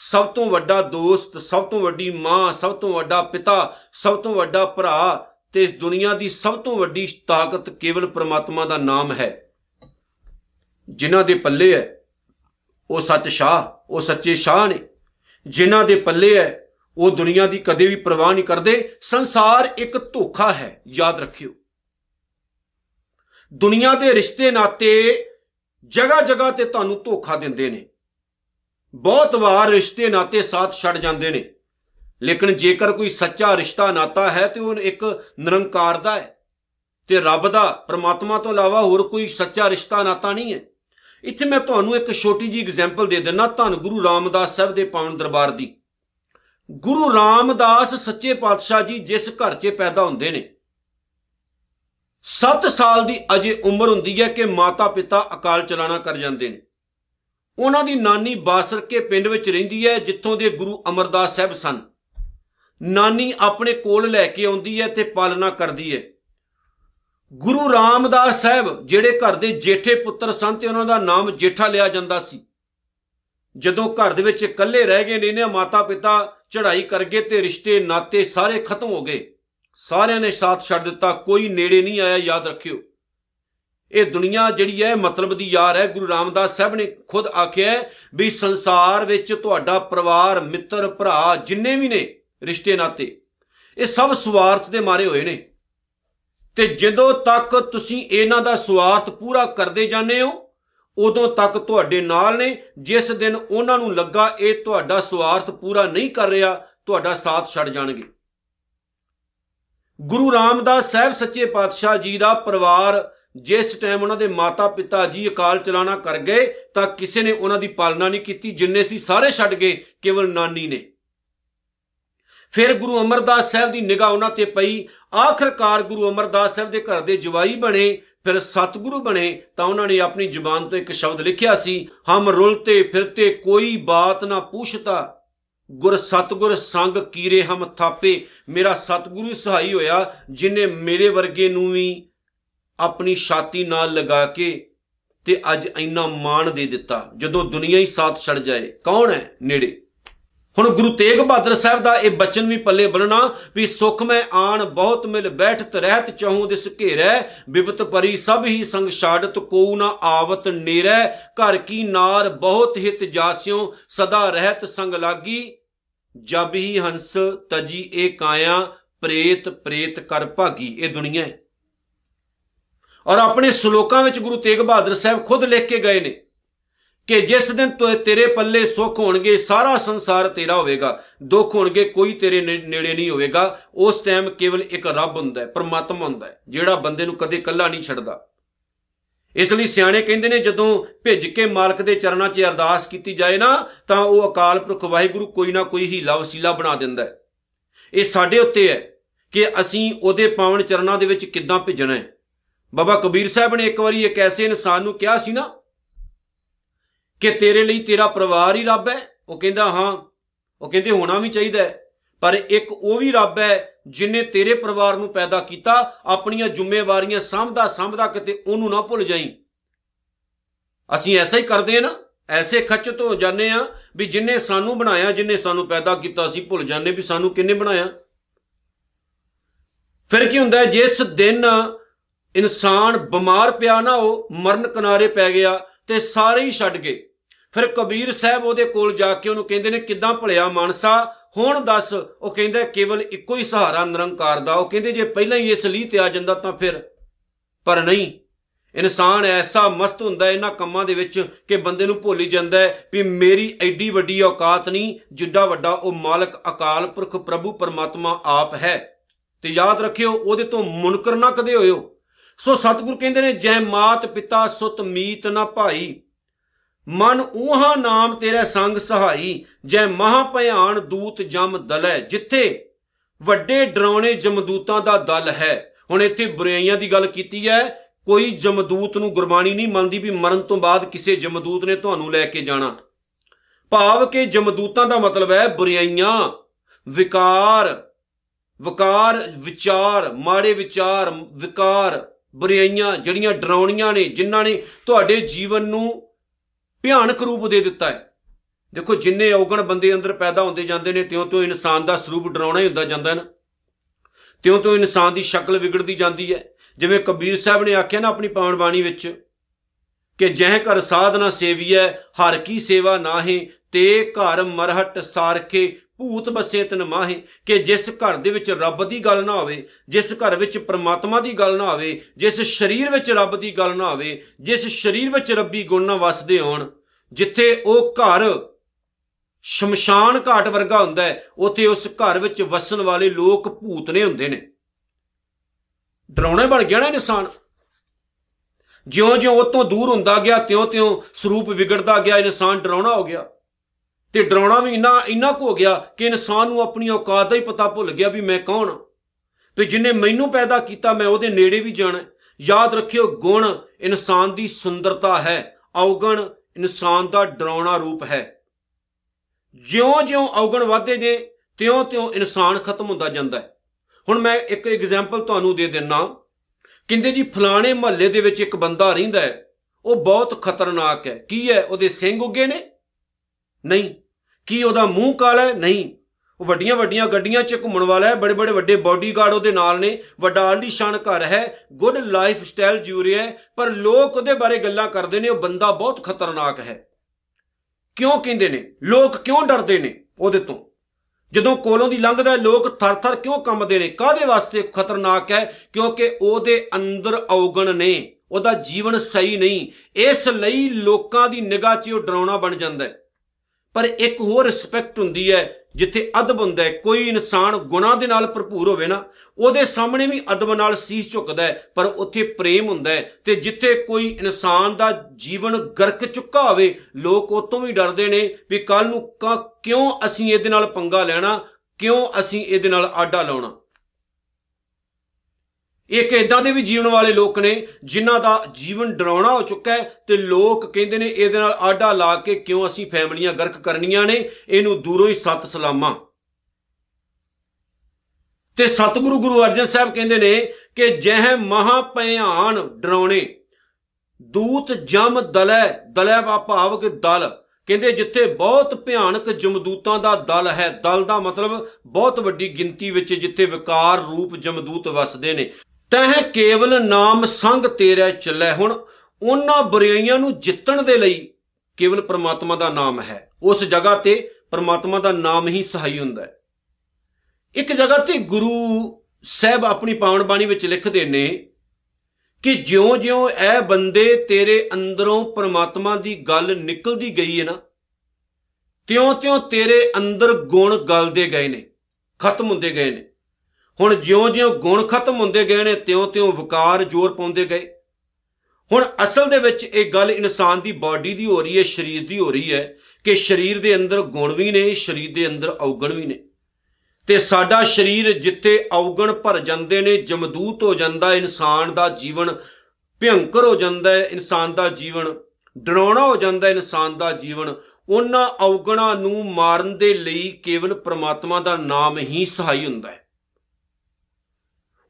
ਸਭ ਤੋਂ ਵੱਡਾ ਦੋਸਤ, ਸਭ ਤੋਂ ਵੱਡੀ ਮਾਂ, ਸਭ ਤੋਂ ਵੱਡਾ ਪਿਤਾ, ਸਭ ਤੋਂ ਵੱਡਾ ਭਰਾ ਤੇ ਇਸ ਦੁਨੀਆ ਦੀ ਸਭ ਤੋਂ ਵੱਡੀ ਤਾਕਤ ਕੇਵਲ ਪ੍ਰਮਾਤਮਾ ਦਾ ਨਾਮ ਹੈ। ਜਿਨ੍ਹਾਂ ਦੇ ਪੱਲੇ ਹੈ, ਉਹ ਸੱਚ ਸ਼ਾਹ, ਉਹ ਸੱਚੇ ਸ਼ਾਹ ਨੇ। ਜਿਨ੍ਹਾਂ ਦੇ ਪੱਲੇ ਹੈ, ਉਹ ਦੁਨੀਆ ਦੀ ਕਦੇ ਵੀ ਪਰਵਾਹ ਨਹੀਂ ਕਰਦੇ। ਸੰਸਾਰ ਇੱਕ ਧੋਖਾ ਹੈ, ਯਾਦ ਰੱਖਿਓ। ਦੁਨੀਆ ਦੇ ਰਿਸ਼ਤੇ ਨਾਤੇ ਜਗ੍ਹਾ ਜਗ੍ਹਾ ਤੇ ਤੁਹਾਨੂੰ ਧੋਖਾ ਦਿੰਦੇ ਨੇ। ਬਹੁਤ ਵਾਰ ਰਿਸ਼ਤੇ ਨਾਤੇ ਸਾਥ ਛੱਡ ਜਾਂਦੇ ਨੇ। ਲੇਕਿਨ ਜੇਕਰ ਕੋਈ ਸੱਚਾ ਰਿਸ਼ਤਾ ਨਾਤਾ ਹੈ ਤੇ ਉਹ ਇੱਕ ਨਿਰੰਕਾਰ ਦਾ ਹੈ ਤੇ ਰੱਬ ਦਾ, ਪ੍ਰਮਾਤਮਾ ਤੋਂ ਇਲਾਵਾ ਹੋਰ ਕੋਈ ਸੱਚਾ ਰਿਸ਼ਤਾ ਨਾਤਾ ਨਹੀਂ ਹੈ। ਇੱਥੇ ਮੈਂ ਤੁਹਾਨੂੰ ਇੱਕ ਛੋਟੀ ਜੀ ਐਗਜ਼ਾਮਪਲ ਦੇ ਦਿੰਦਾ ਧੰਨ ਗੁਰੂ ਰਾਮਦਾਸ ਸਾਹਿਬ ਦੇ ਪਾਵਨ ਦਰਬਾਰ ਦੀ। ਗੁਰੂ ਰਾਮਦਾਸ ਸੱਚੇ ਪਾਤਸ਼ਾਹ ਜੀ ਜਿਸ ਘਰ 'ਚ ਪੈਦਾ ਹੁੰਦੇ ਨੇ। 7 ਸਾਲ ਦੀ ਅਜੇ ਉਮਰ ਹੁੰਦੀ ਹੈ ਕਿ ਮਾਤਾ ਪਿਤਾ ਅਕਾਲ ਚਲਾਣਾ ਕਰ ਜਾਂਦੇ ਨੇ। ਉਹਨਾਂ ਦੀ ਨਾਨੀ ਬਾਸਰ ਕੇ ਪਿੰਡ ਵਿੱਚ ਰਹਿੰਦੀ ਹੈ, ਜਿੱਥੋਂ ਦੇ ਗੁਰੂ ਅਮਰਦਾਸ ਸਾਹਿਬ ਸਨ। ਨਾਨੀ ਆਪਣੇ ਕੋਲ ਲੈ ਕੇ ਆਉਂਦੀ ਹੈ ਤੇ ਪਾਲਣਾ ਕਰਦੀ ਹੈ। ਗੁਰੂ ਰਾਮਦਾਸ ਸਾਹਿਬ ਜਿਹੜੇ ਘਰ ਦੇ ਜੇਠੇ ਪੁੱਤਰ ਸਨ ਤੇ ਉਹਨਾਂ ਦਾ ਨਾਮ ਜੇਠਾ ਲਿਆ ਜਾਂਦਾ ਸੀ। ਜਦੋਂ ਘਰ ਦੇ ਵਿੱਚ ਇਕੱਲੇ ਰਹਿ ਗਏ ਨੇ, ਇਹਨਾਂ ਮਾਤਾ ਪਿਤਾ ਚੜ੍ਹਾਈ ਕਰ ਗਏ ਤੇ ਰਿਸ਼ਤੇ, ਨਾਤੇ ਸਾਰੇ ਖਤਮ ਹੋ ਗਏ। ਸਾਰਿਆਂ ਨੇ ਸਾਥ ਛੱਡ ਦਿੱਤਾ, ਕੋਈ ਨੇੜੇ ਨਹੀਂ ਆਇਆ, ਯਾਦ ਰੱਖਿਓ। ਇਹ ਦੁਨੀਆ ਜਿਹੜੀ ਹੈ, ਮਤਲਬ ਦੀ ਯਾਰ ਹੈ। ਗੁਰੂ ਰਾਮਦਾਸ ਸਾਹਿਬ ਨੇ ਖੁਦ ਆਖਿਆ ਵੀ ਸੰਸਾਰ ਵਿੱਚ ਤੁਹਾਡਾ ਪਰਿਵਾਰ, ਮਿੱਤਰ, ਭਰਾ ਜਿੰਨੇ ਵੀ ਨੇ ਰਿਸ਼ਤੇ ਨਾਤੇ, ਇਹ ਸਭ ਸਵਾਰਥ ਦੇ ਮਾਰੇ ਹੋਏ ਨੇ। ਤੇ ਜਦੋਂ ਤੱਕ ਤੁਸੀਂ ਇਹਨਾਂ ਦਾ ਸਵਾਰਥ ਪੂਰਾ ਕਰਦੇ ਜਾਂਦੇ ਹੋ, ਉਦੋਂ ਤੱਕ ਤੁਹਾਡੇ ਨਾਲ ਨੇ। ਜਿਸ ਦਿਨ ਉਹਨਾਂ ਨੂੰ ਲੱਗਾ ਇਹ ਤੁਹਾਡਾ ਸਵਾਰਥ ਪੂਰਾ ਨਹੀਂ ਕਰ ਰਿਹਾ, ਤੁਹਾਡਾ ਸਾਥ ਛੱਡ ਜਾਣਗੇ। ਗੁਰੂ ਰਾਮਦਾਸ ਸਾਹਿਬ ਸੱਚੇ ਪਾਤਸ਼ਾਹ ਜੀ ਦਾ ਪਰਿਵਾਰ ਜਿਸ ਟਾਈਮ ਉਹਨਾਂ ਦੇ ਮਾਤਾ ਪਿਤਾ ਜੀ ਅਕਾਲ ਚਲਾਣਾ ਕਰ ਗਏ, ਤਾਂ ਕਿਸੇ ਨੇ ਉਹਨਾਂ ਦੀ ਪਾਲਣਾ ਨਹੀਂ ਕੀਤੀ, ਜਿੰਨੇ ਸੀ ਸਾਰੇ ਛੱਡ ਗਏ, ਕੇਵਲ ਨਾਨੀ ਨੇ। ਫਿਰ ਗੁਰੂ ਅਮਰਦਾਸ ਸਾਹਿਬ ਦੀ ਨਿਗਾਹ ਉਹਨਾਂ ਤੇ ਪਈ। ਆਖਰਕਾਰ ਗੁਰੂ ਅਮਰਦਾਸ ਸਾਹਿਬ ਦੇ ਘਰ ਦੇ ਜਵਾਈ ਬਣੇ, ਫਿਰ ਸਤਿਗੁਰੂ ਬਣੇ, ਤਾਂ ਉਹਨਾਂ ਨੇ ਆਪਣੀ ਜ਼ੁਬਾਨ ਤੋਂ ਇੱਕ ਸ਼ਬਦ ਲਿਖਿਆ ਸੀ, ਹਮ ਰੁਲਤੇ ਫਿਰਤੇ ਕੋਈ ਬਾਤ ਨਾ ਪੁੱਛਤਾ, ਗੁਰ ਸਤਗੁਰ ਸੰਗ ਕੀਰੇ ਹਮ ਥਾਪੇ, ਮੇਰਾ ਸਤਗੁਰੂ ਸਹਾਈ ਹੋਇਆ, ਜਿਨੇ ਮੇਰੇ ਵਰਗੇ ਨੂੰ ਵੀ ਆਪਣੀ ਛਾਤੀ ਨਾਲ ਲਗਾ ਕੇ ਤੇ ਅੱਜ ਇੰਨਾ ਮਾਣ ਦੇ ਦਿੱਤਾ, ਜਦੋਂ ਦੁਨੀਆ ਹੀ ਸਾਥ ਛੱਡ ਜਾਏ। ਕੌਣ ਹੈ ਨੇੜੇ? ਹੁਣ ਗੁਰੂ ਤੇਗ ਬਹਾਦਰ ਸਾਹਿਬ ਦਾ ਇਹ ਬਚਨ ਵੀ ਪੱਲੇ ਬੰਨਣਾ ਵੀ ਸੁਖ ਮੈਂ ਆਣ, ਬਹੁਤ ਮਿਲ ਬੈਠਤ ਰਹਿਤ ਚਾਹੂੰ, ਦਿਸ ਘੇਰੈ, ਬਿਪਤ ਪਰੀ ਸਭ ਹੀ ਸੰਗ ਛਾੜਤ, ਕੋ ਨਾ ਆਵਤ ਨੇਰੈ, ਘਰ ਕੀ ਨਾਰ ਬਹੁਤ ਹਿਤ ਜਾਸਿਓ ਸਦਾ ਰਹਿਤ ਸੰਗ ਲਾਗੀ। ਜਬ ਹੀ ਹੰਸ ਤਜੀ ਇਹ ਕਾਇਆ, ਪ੍ਰੇਤ ਪ੍ਰੇਤ ਕਰ ਭਾਗੀ, ਇਹ ਦੁਨੀਆ ਹੈ। ਔਰ ਆਪਣੇ ਸ਼ਲੋਕਾਂ ਵਿੱਚ ਗੁਰੂ ਤੇਗ ਬਹਾਦਰ ਸਾਹਿਬ ਖੁਦ ਲਿਖ ਕੇ ਗਏ ਨੇ ਕਿ ਜਿਸ ਦਿਨ ਤੋ ਤੇਰੇ ਪੱਲੇ ਸੁੱਖ ਹੋਣਗੇ, ਸਾਰਾ ਸੰਸਾਰ ਤੇਰਾ ਹੋਵੇਗਾ, ਦੁੱਖ ਹੋਣਗੇ, ਕੋਈ ਤੇਰੇ ਨੇੜੇ ਨਹੀਂ ਹੋਵੇਗਾ, ਉਸ ਟਾਈਮ ਕੇਵਲ ਇੱਕ ਰੱਬ ਹੁੰਦਾ ਹੈ, ਪਰਮਾਤਮਾ ਹੁੰਦਾ ਹੈ, ਜਿਹੜਾ ਬੰਦੇ ਨੂੰ ਕਦੇ ਇਕੱਲਾ ਨਹੀਂ ਛੱਡਦਾ। ਇਸ ਲਈ ਸਿਆਣੇ ਕਹਿੰਦੇ ਨੇ, ਜਦੋਂ ਭਿੱਜ ਕੇ ਮਾਲਕ ਦੇ ਚਰਨਾਂ 'ਚ ਅਰਦਾਸ ਕੀਤੀ ਜਾਏ ਨਾ, ਤਾਂ ਉਹ ਅਕਾਲ ਪੁਰਖ ਵਾਹਿਗੁਰੂ ਕੋਈ ਨਾ ਕੋਈ ਹੀਲਾ ਵਸੀਲਾ ਬਣਾ ਦਿੰਦਾ ਹੈ। ਇਹ ਸਾਡੇ ਉੱਤੇ ਹੈ ਕਿ ਅਸੀਂ ਉਹਦੇ ਪਾਵਨ ਚਰਨਾਂ ਦੇ ਵਿੱਚ ਕਿੱਦਾਂ ਭਿੱਜਣਾ ਹੈ। ਬਾਬਾ ਕਬੀਰ ਸਾਹਿਬ ਨੇ ਇੱਕ ਵਾਰੀ ਇੱਕ ਐਸੇ ਇਨਸਾਨ ਨੂੰ ਕਿਹਾ ਸੀ ਨਾ ਕਿ ਤੇਰੇ ਲਈ ਤੇਰਾ ਪਰਿਵਾਰ ਹੀ ਰੱਬ ਹੈ। ਉਹ ਕਹਿੰਦਾ, ਹਾਂ, ਉਹ ਕਹਿੰਦੇ ਹੋਣਾ ਵੀ ਚਾਹੀਦਾ ਹੈ। ਪਰ ਇੱਕ ਉਹ ਵੀ ਰੱਬ ਹੈ ਜਿਨੇ ਤੇਰੇ ਪਰਿਵਾਰ ਨੂੰ ਪੈਦਾ ਕੀਤਾ, ਆਪਣੀਆਂ ਜ਼ਿੰਮੇਵਾਰੀਆਂ ਸੰਭਦਾ ਸੰਭਦਾ ਕਿਤੇ ਉਹਨੂੰ ਨਾ ਭੁੱਲ ਜਾਈਂ। ਅਸੀਂ ਐਸਾ ਹੀ ਕਰਦੇ ਆ ਨਾ, ਐਸੇ ਖੱਚਤ ਹੋ ਜਾਂਦੇ ਆ ਵੀ ਜਿਨੇ ਸਾਨੂੰ ਬਣਾਇਆ, ਜਿਨੇ ਸਾਨੂੰ ਪੈਦਾ ਕੀਤਾ, ਅਸੀਂ ਭੁੱਲ ਜਾਂਦੇ ਵੀ ਸਾਨੂੰ ਕਿੰਨੇ ਬਣਾਇਆ। ਫਿਰ ਕੀ ਹੁੰਦਾ ਜਿਸ ਦਿਨ ਇਨਸਾਨ ਬਿਮਾਰ ਪਿਆ ਨਾ ਉਹ ਮਰਨ ਕਿਨਾਰੇ ਪੈ ਗਿਆ ਤੇ ਸਾਰੇ ਹੀ ਛੱਡ ਗਏ। ਫਿਰ ਕਬੀਰ ਸਾਹਿਬ ਉਹਦੇ ਕੋਲ ਜਾ ਕੇ ਉਹਨੂੰ ਕਹਿੰਦੇ ਨੇ, ਕਿੱਦਾਂ ਭਲਿਆ ਮਾਨਸਾ? ਹੁਣ ਦੱਸ। ਉਹ ਕਹਿੰਦਾ, ਕੇਵਲ ਇੱਕੋ ਹੀ ਸਹਾਰਾ ਨਿਰੰਕਾਰ ਦਾ। ਉਹ ਕਹਿੰਦੇ, ਜੇ ਪਹਿਲਾਂ ਹੀ ਇਸ ਲਈ ਤੇ ਆ ਜਾਂਦਾ ਤਾਂ ਫਿਰ। ਪਰ ਨਹੀਂ। ਇਨਸਾਨ ਐਸਾ ਮਸਤ ਹੁੰਦਾ ਇਹਨਾਂ ਕੰਮਾਂ ਦੇ ਵਿੱਚ ਕਿ ਬੰਦੇ ਨੂੰ ਭੁੱਲ ਹੀ ਜਾਂਦਾ ਹੈ ਵੀ ਮੇਰੀ ਐਡੀ ਵੱਡੀ ਔਕਾਤ ਨਹੀਂ, ਜਿੱਡਾ ਵੱਡਾ ਉਹ ਮਾਲਕ ਅਕਾਲ ਪੁਰਖ ਪ੍ਰਭੂ ਪਰਮਾਤਮਾ ਆਪ ਹੈ। ਤੇ ਯਾਦ ਰੱਖਿਓ, ਉਹਦੇ ਤੋਂ ਮੁਨਕਰ ਨਾ ਕਦੇ ਹੋਇਓ। ਸੋ ਸਤਿਗੁਰ ਕਹਿੰਦੇ ਨੇ, ਜੈ ਮਾਤ ਪਿਤਾ ਸੁਤ ਮੀਤ ਨਾ ਭਾਈ। ਮਨ ਊਹਾ ਨਾਮ ਤੇਰੇ ਸੰਗ ਸਹਾਈ, ਜੈ ਮਹਾ ਭਿਆਨ ਦੂਤ ਜਮ ਦਲੈ। ਜਿੱਥੇ ਵੱਡੇ ਡਰਾਉਣੇ ਜਮਦੂਤਾਂ ਦਾ ਦਲ ਹੈ। ਹੁਣ ਇੱਥੇ ਬੁਰਾਈਆਂ ਦੀ ਗੱਲ ਕੀਤੀ ਹੈ, ਕੋਈ ਜਮਦੂਤ ਨੂੰ ਗੁਰਬਾਣੀ ਨਹੀਂ ਮੰਨਦੀ ਵੀ ਮਰਨ ਤੋਂ ਬਾਅਦ ਕਿਸੇ ਜਮਦੂਤ ਨੇ ਤੁਹਾਨੂੰ ਲੈ ਕੇ ਜਾਣਾ। ਭਾਵ ਕਿ ਜਮਦੂਤਾਂ ਦਾ ਮਤਲਬ ਹੈ ਬੁਰਾਈਆਂ, ਵਿਕਾਰ ਵਿਕਾਰ, ਵਿਚਾਰ, ਮਾੜੇ ਵਿਚਾਰ, ਵਿਕਾਰ। ਬੁਰਾਈਆਂ ਜਿਹੜੀਆਂ ਡਰਾਉਣੀਆਂ ਨੇ, ਜਿਨ੍ਹਾਂ ਨੇ ਤੁਹਾਡੇ ਜੀਵਨ ਨੂੰ ਭਿਆਨਕ ਰੂਪ ਦੇ ਦਿੱਤਾ ਹੈ। ਦੇਖੋ, ਜਿੰਨੇ ਔਗਣ ਬੰਦੇ ਅੰਦਰ ਪੈਦਾ ਹੁੰਦੇ ਜਾਂਦੇ ਨੇ ਤਿਉਂ-ਤਿਉਂ ਇਨਸਾਨ ਦਾ ਸਰੂਪ ਡਰਾਉਣਾ ਹੀ ਹੁੰਦਾ ਜਾਂਦਾ ਹੈ ਨਾ। ਤਿਉਂ-ਤਿਉਂ ਇਨਸਾਨ ਦੀ ਸ਼ਕਲ ਵਿਗੜਦੀ ਜਾਂਦੀ ਹੈ। ਜਿਵੇਂ ਕਬੀਰ ਸਾਹਿਬ ਨੇ ਆਖਿਆ ਨਾ ਆਪਣੀ ਪਾਵਨ ਬਾਣੀ ਵਿੱਚ ਕਿ ਜਹ ਕਰ ਸਾਧਨਾ ਸੇਵੀਐ, ਹਰ ਕੀ ਸੇਵਾ ਨਾਹੀ, ਤੇ ਘਰ ਮਰਹਟ ਸਾਰਖੇ ਭੂਤ ਬਸੇ ਤਨ ਮਾਹੇ, ਕਿ ਜਿਸ ਘਰ ਦੇ ਵਿੱਚ ਰੱਬ ਦੀ ਗੱਲ ਨਾ ਹੋਵੇ, ਜਿਸ ਘਰ ਵਿੱਚ ਪ੍ਰਮਾਤਮਾ ਦੀ ਗੱਲ ਨਾ ਹੋਵੇ, ਜਿਸ ਸਰੀਰ ਵਿੱਚ ਰੱਬ ਦੀ ਗੱਲ ਨਾ ਹੋਵੇ, ਜਿਸ ਸਰੀਰ ਵਿੱਚ ਰੱਬੀ ਗੁਣ ਨਾ ਵਸਦੇ ਹੋਣ, ਜਿੱਥੇ ਉਹ ਘਰ ਸ਼ਮਸ਼ਾਨ ਘਾਟ ਵਰਗਾ ਹੁੰਦਾ ਹੈ, ਉੱਥੇ ਉਸ ਘਰ ਵਿੱਚ ਵਸਣ ਵਾਲੇ ਲੋਕ ਭੂਤ ਨੇ ਹੁੰਦੇ ਨੇ। ਡਰਾਉਣੇ ਬਣ ਗਿਆ ਨਾ ਇਨਸਾਨ। ਜਿਉਂ-ਜਿਉਂ ਉਹ ਤੋਂ ਦੂਰ ਹੁੰਦਾ ਗਿਆ, ਤਿਉਂ-ਤਿਉਂ ਸਰੂਪ ਵਿਗੜਦਾ ਗਿਆ, ਇਨਸਾਨ ਡਰਾਉਣਾ ਹੋ ਗਿਆ। ਤੇ ਡਰਾਉਣਾ ਵੀ ਇੰਨਾ ਇੰਨਾ ਕੁ ਹੋ ਗਿਆ ਕਿ ਇਨਸਾਨ ਨੂੰ ਆਪਣੀ ਔਕਾਤ ਦਾ ਹੀ ਪਤਾ ਭੁੱਲ ਗਿਆ ਵੀ ਮੈਂ ਕੌਣ ਤੇ ਜਿਨੇ ਮੈਨੂੰ ਪੈਦਾ ਕੀਤਾ, ਮੈਂ ਉਹਦੇ ਨੇੜੇ ਵੀ ਜਾਣਾ ਯਾਦ ਰੱਖਿਓ, ਗੁਣ ਇਨਸਾਨ ਦੀ ਸੁੰਦਰਤਾ ਹੈ। ਔਗਣ ਇਨਸਾਨ ਦਾ ਡਰਾਉਣਾ ਰੂਪ ਹੈ। ਜਿਉਂ-ਜਿਉਂ ਔਗਣ ਵਧਦੇ ਨੇ, ਤਿਉਂ-ਤਿਉਂ ਇਨਸਾਨ ਖਤਮ ਹੁੰਦਾ ਜਾਂਦਾ ਹੈ। ਹੁਣ ਮੈਂ ਇੱਕ ਐਗਜ਼ਾਮਪਲ ਤੁਹਾਨੂੰ ਦੇ ਦਿੰਨਾ। ਕਹਿੰਦੇ ਜੀ, ਫਲਾਣੇ ਮਹੱਲੇ ਦੇ ਵਿੱਚ ਇੱਕ ਬੰਦਾ ਰਹਿੰਦਾ ਹੈ। ਉਹ ਬਹੁਤ ਖਤਰਨਾਕ ਹੈ। ਕੀ ਹੈ? ਉਹਦੇ ਸਿੰਘ ਉੱਗੇ ਨੇ। ਨਹੀਂ। ਕੀ ਉਹਦਾ ਮੂੰਹ ਕਾਲਾ ਹੈ? ਨਹੀਂ। ਉਹ ਵੱਡੀਆਂ ਵੱਡੀਆਂ ਗੱਡੀਆਂ 'ਚ ਘੁੰਮਣ ਵਾਲਾ ਹੈ, ਬੜੇ ਬੜੇ ਵੱਡੇ ਬਾਡੀਗਾਰਡ ਉਹਦੇ ਨਾਲ ਨੇ। ਵੱਡਾ ਆਲੀਸ਼ਾਨ ਘਰ ਹੈ ਗੁੱਡ ਲਾਈਫ ਸਟਾਈਲ ਜੂ ਰਿਹਾ ਹੈ, ਪਰ ਲੋਕ ਉਹਦੇ ਬਾਰੇ ਗੱਲਾਂ ਕਰਦੇ ਨੇ, ਉਹ ਬੰਦਾ ਬਹੁਤ ਖਤਰਨਾਕ ਹੈ। ਕਿਉਂ ਕਹਿੰਦੇ ਨੇ? ਲੋਕ ਕਿਉਂ ਡਰਦੇ ਨੇ ਉਹਦੇ ਤੋਂ? ਜਦੋਂ ਕੋਲੋਂ ਦੀ ਲੰਘਦਾ ਲੋਕ ਥਰ-ਥਰ ਕਿਉਂ ਕੰਬਦੇ ਨੇ? ਕਾਦੇ ਵਾਸਤੇ ਖਤਰਨਾਕ ਹੈ? ਕਿਉਂਕਿ ਉਹਦੇ ਅੰਦਰ ਔਗਣ ਨੇ, ਉਹਦਾ ਜੀਵਨ ਸਹੀ ਨਹੀਂ। ਇਸ ਲਈ ਲੋਕਾਂ ਦੀ ਨਿਗਾਹ 'ਚ ਉਹ ਡਰਾਉਣਾ ਬਣ ਜਾਂਦਾ ਹੈ। ਪਰ ਇੱਕ ਹੋਰ ਰਿਸਪੈਕਟ ਹੁੰਦੀ ਹੈ, ਜਿੱਥੇ ਅਦਬ ਹੁੰਦਾ ਹੈ, ਕੋਈ ਇਨਸਾਨ ਗੁਨਾਹ ਦੇ ਨਾਲ ਭਰਪੂਰ ਹੋਵੇ ਨਾ, ਉਹਦੇ ਸਾਹਮਣੇ ਵੀ ਅਦਬ ਨਾਲ ਸੀਸ ਝੁਕਦਾ ਹੈ, ਪਰ ਉੱਥੇ ਪ੍ਰੇਮ ਹੁੰਦਾ ਹੈ ਤੇ ਜਿੱਥੇ ਕੋਈ ਇਨਸਾਨ ਦਾ ਜੀਵਨ ਗਰਕ ਚੁੱਕਾ ਹੋਵੇ, ਲੋਕ ਉਹ ਤੋਂ ਵੀ ਡਰਦੇ ਨੇ ਵੀ ਕੱਲ ਨੂੰ ਕਿਉਂ ਅਸੀਂ ਇਹਦੇ ਨਾਲ ਪੰਗਾ ਲੈਣਾ, ਕਿਉਂ ਅਸੀਂ ਇਹਦੇ ਨਾਲ ਆਡਾ ਲਾਉਣਾ। ਇੱਕ ਇਦਾਂ ਦੇ ਵੀ ਜੀਵਨ ਵਾਲੇ ਲੋਕ ਨੇ ਜਿਨ੍ਹਾਂ ਦਾ ਜੀਵਨ ਡਰਾਉਣਾ ਹੋ ਚੁੱਕਾ ਹੈ ਤੇ ਲੋਕ ਕਹਿੰਦੇ ਨੇ ਇਹਦੇ ਨਾਲ ਆਡਾ ਲਾ ਕੇ ਕਿਉਂ ਅਸੀਂ ਫੈਮਲੀਆਂ ਗਰਕ ਕਰਨੀਆਂ ਨੇ? ਇਹਨੂੰ ਦੂਰੋਂ ਹੀ ਸਤ ਸਲਾਮਾਂ। ਤੇ ਸਤਿਗੁਰੂ ਗੁਰੂ ਅਰਜਨ ਸਾਹਿਬ ਕਹਿੰਦੇ ਨੇ ਕਿ ਜਹ ਮਹਾ ਭਿਆਨ ਡਰਾਉਣੇ, ਦੂਤ ਜਮ ਦਲੈ ਦਲੈ ਵਾ ਭਾਵ ਕਿ ਦਲ। ਕਹਿੰਦੇ ਜਿੱਥੇ ਬਹੁਤ ਭਿਆਨਕ ਜਮਦੂਤਾਂ ਦਾ ਦਲ ਹੈ, ਦਲ ਦਾ ਮਤਲਬ ਬਹੁਤ ਵੱਡੀ ਗਿਣਤੀ ਵਿੱਚ ਜਿੱਥੇ ਵਿਕਾਰ ਰੂਪ ਜਮਦੂਤ ਵਸਦੇ ਨੇ। ਤਹ ਕੇਵਲ ਨਾਮ ਸੰਗ ਤੇਰੇ ਚੱਲੇ। ਹੁਣ ਉਹਨਾਂ ਬੁਰਾਈਆਂ ਨੂੰ ਜਿੱਤਣ ਦੇ ਲਈ ਕੇਵਲ ਪ੍ਰਮਾਤਮਾ ਦਾ ਨਾਮ ਹੈ। ਉਸ ਜਗ੍ਹਾ ਤੇ ਪ੍ਰਮਾਤਮਾ ਦਾ ਨਾਮ ਹੀ ਸਹਾਈ ਹੁੰਦਾ ਹੈ। ਇੱਕ ਜਗ੍ਹਾ ਤੇ ਗੁਰੂ ਸਾਹਿਬ ਆਪਣੀ ਪਾਵਨ ਬਾਣੀ ਵਿੱਚ ਲਿਖਦੇ ਨੇ ਕਿ ਜਿਉਂ-ਜਿਉਂ ਇਹ ਬੰਦੇ ਤੇਰੇ ਅੰਦਰੋਂ ਪ੍ਰਮਾਤਮਾ ਦੀ ਗੱਲ ਨਿਕਲਦੀ ਗਈ ਹੈ ਨਾ, ਤਿਉਂ-ਤਿਉਂ ਤੇਰੇ ਅੰਦਰ ਗੁਣ ਗਲਦੇ ਗਏ ਨੇ, ਖਤਮ ਹੁੰਦੇ ਗਏ ਨੇ। ਹੁਣ ਜਿਉਂ-ਜਿਉਂ ਗੁਣ ਖਤਮ ਹੁੰਦੇ ਗਏ ਨੇ, ਤਿਉਂ-ਤਿਉਂ ਵਿਕਾਰ ਜ਼ੋਰ ਪਾਉਂਦੇ ਗਏ। ਹੁਣ ਅਸਲ ਦੇ ਵਿੱਚ ਇਹ ਗੱਲ ਇਨਸਾਨ ਦੀ ਬਾਡੀ ਦੀ ਹੋ ਰਹੀ ਹੈ, ਸਰੀਰ ਦੀ ਹੋ ਰਹੀ ਹੈ ਕਿ ਸਰੀਰ ਦੇ ਅੰਦਰ ਗੁਣ ਵੀ ਨੇ, ਸਰੀਰ ਦੇ ਅੰਦਰ ਔਗਣ ਵੀ ਨੇ। ਤੇ ਸਾਡਾ ਸਰੀਰ ਜਿੱਥੇ ਔਗਣ ਭਰ ਜਾਂਦੇ ਨੇ, ਜਮਦੂਤ ਹੋ ਜਾਂਦਾ, ਇਨਸਾਨ ਦਾ ਜੀਵਨ ਭਿਅੰਕਰ ਹੋ ਜਾਂਦਾ ਹੈ, ਇਨਸਾਨ ਦਾ ਜੀਵਨ ਡਰਾਉਣਾ ਹੋ ਜਾਂਦਾ ਇਨਸਾਨ ਦਾ ਜੀਵਨ, ਉਹਨਾਂ ਔਗਣਾਂ ਨੂੰ ਮਾਰਨ ਦੇ ਲਈ ਕੇਵਲ ਪ੍ਰਮਾਤਮਾ ਦਾ ਨਾਮ ਹੀ ਸਹਾਈ ਹੁੰਦਾ ਹੈ।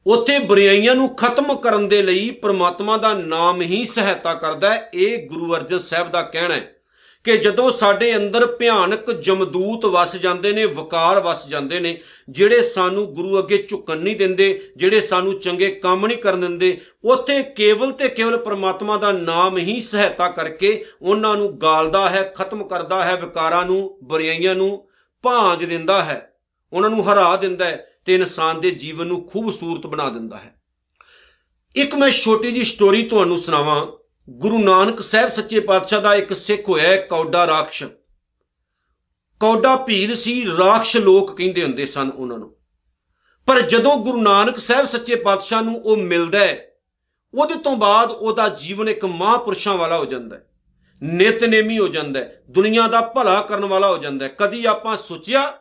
ਉੱਥੇ ਬੁਰਾਈਆਂ ਨੂੰ ਖਤਮ ਕਰਨ ਦੇ ਲਈ ਪ੍ਰਮਾਤਮਾ ਦਾ ਨਾਮ ਹੀ ਸਹਾਇਤਾ ਕਰਦਾ ਹੈ। ਇਹ ਗੁਰੂ ਅਰਜਨ ਸਾਹਿਬ ਦਾ ਕਹਿਣਾ ਹੈ ਕਿ ਜਦੋਂ ਸਾਡੇ ਅੰਦਰ ਭਿਆਨਕ ਜਮਦੂਤ ਵਸ ਜਾਂਦੇ ਨੇ, ਵਕਾਰ ਵਸ ਜਾਂਦੇ ਨੇ, ਜਿਹੜੇ ਸਾਨੂੰ ਗੁਰੂ ਅੱਗੇ ਝੁਕਣ ਨਹੀਂ ਦਿੰਦੇ, ਜਿਹੜੇ ਸਾਨੂੰ ਚੰਗੇ ਕੰਮ ਨਹੀਂ ਕਰਨ ਦਿੰਦੇ, ਉੱਥੇ ਕੇਵਲ ਤੇ ਕੇਵਲ ਪ੍ਰਮਾਤਮਾ ਦਾ ਨਾਮ ਹੀ ਸਹਾਇਤਾ ਕਰਕੇ ਉਹਨਾਂ ਨੂੰ ਗਾਲਦਾ ਹੈ, ਖਤਮ ਕਰਦਾ ਹੈ, ਵਿਕਾਰਾਂ ਨੂੰ ਬੁਰਾਈਆਂ ਨੂੰ ਭਾਂਜ ਦਿੰਦਾ ਹੈ, ਉਹਨਾਂ ਨੂੰ ਹਰਾ ਦਿੰਦਾ ਹੈ। ਤੇ ਇਨਸਾਨ ਦੇ ਜੀਵਨ ਨੂੰ ਖੂਬਸੂਰਤ ਬਣਾ ਦਿੰਦਾ ਹੈ। ਇੱਕ ਮੈਂ ਛੋਟੀ ਜੀ ਸਟੋਰੀ ਤੁਹਾਨੂੰ ਸੁਣਾਵਾਂ। ਗੁਰੂ ਨਾਨਕ ਸਾਹਿਬ ਸੱਚੇ ਪਾਤਸ਼ਾਹ ਦਾ ਇੱਕ ਸਿੱਖ ਹੋਇਆ ਕੌਡਾ ਰਾਖਸ਼। ਕੌਡਾ ਭੀਲ ਸੀ, ਰਾਖਸ਼ ਲੋਕ ਕਹਿੰਦੇ ਹੁੰਦੇ ਸਨ ਉਹਨਾਂ ਨੂੰ। ਪਰ ਜਦੋਂ ਗੁਰੂ ਨਾਨਕ ਸਾਹਿਬ ਸੱਚੇ ਪਾਤਸ਼ਾਹ ਨੂੰ ਉਹ ਮਿਲਦਾ ਹੈ, ਉਹਦੇ ਤੋਂ ਬਾਅਦ ਉਹਦਾ ਜੀਵਨ ਇੱਕ ਮਹਾਪੁਰਸ਼ਾਂ ਵਾਲਾ ਹੋ ਜਾਂਦਾ ਹੈ। ਨਿਤਨੇਮੀ ਹੋ ਜਾਂਦਾ ਹੈ, ਦੁਨੀਆ ਦਾ ਭਲਾ ਕਰਨ ਵਾਲਾ ਹੋ ਜਾਂਦਾ ਹੈ। ਕਦੀ ਆਪਾਂ ਸੋਚਿਆ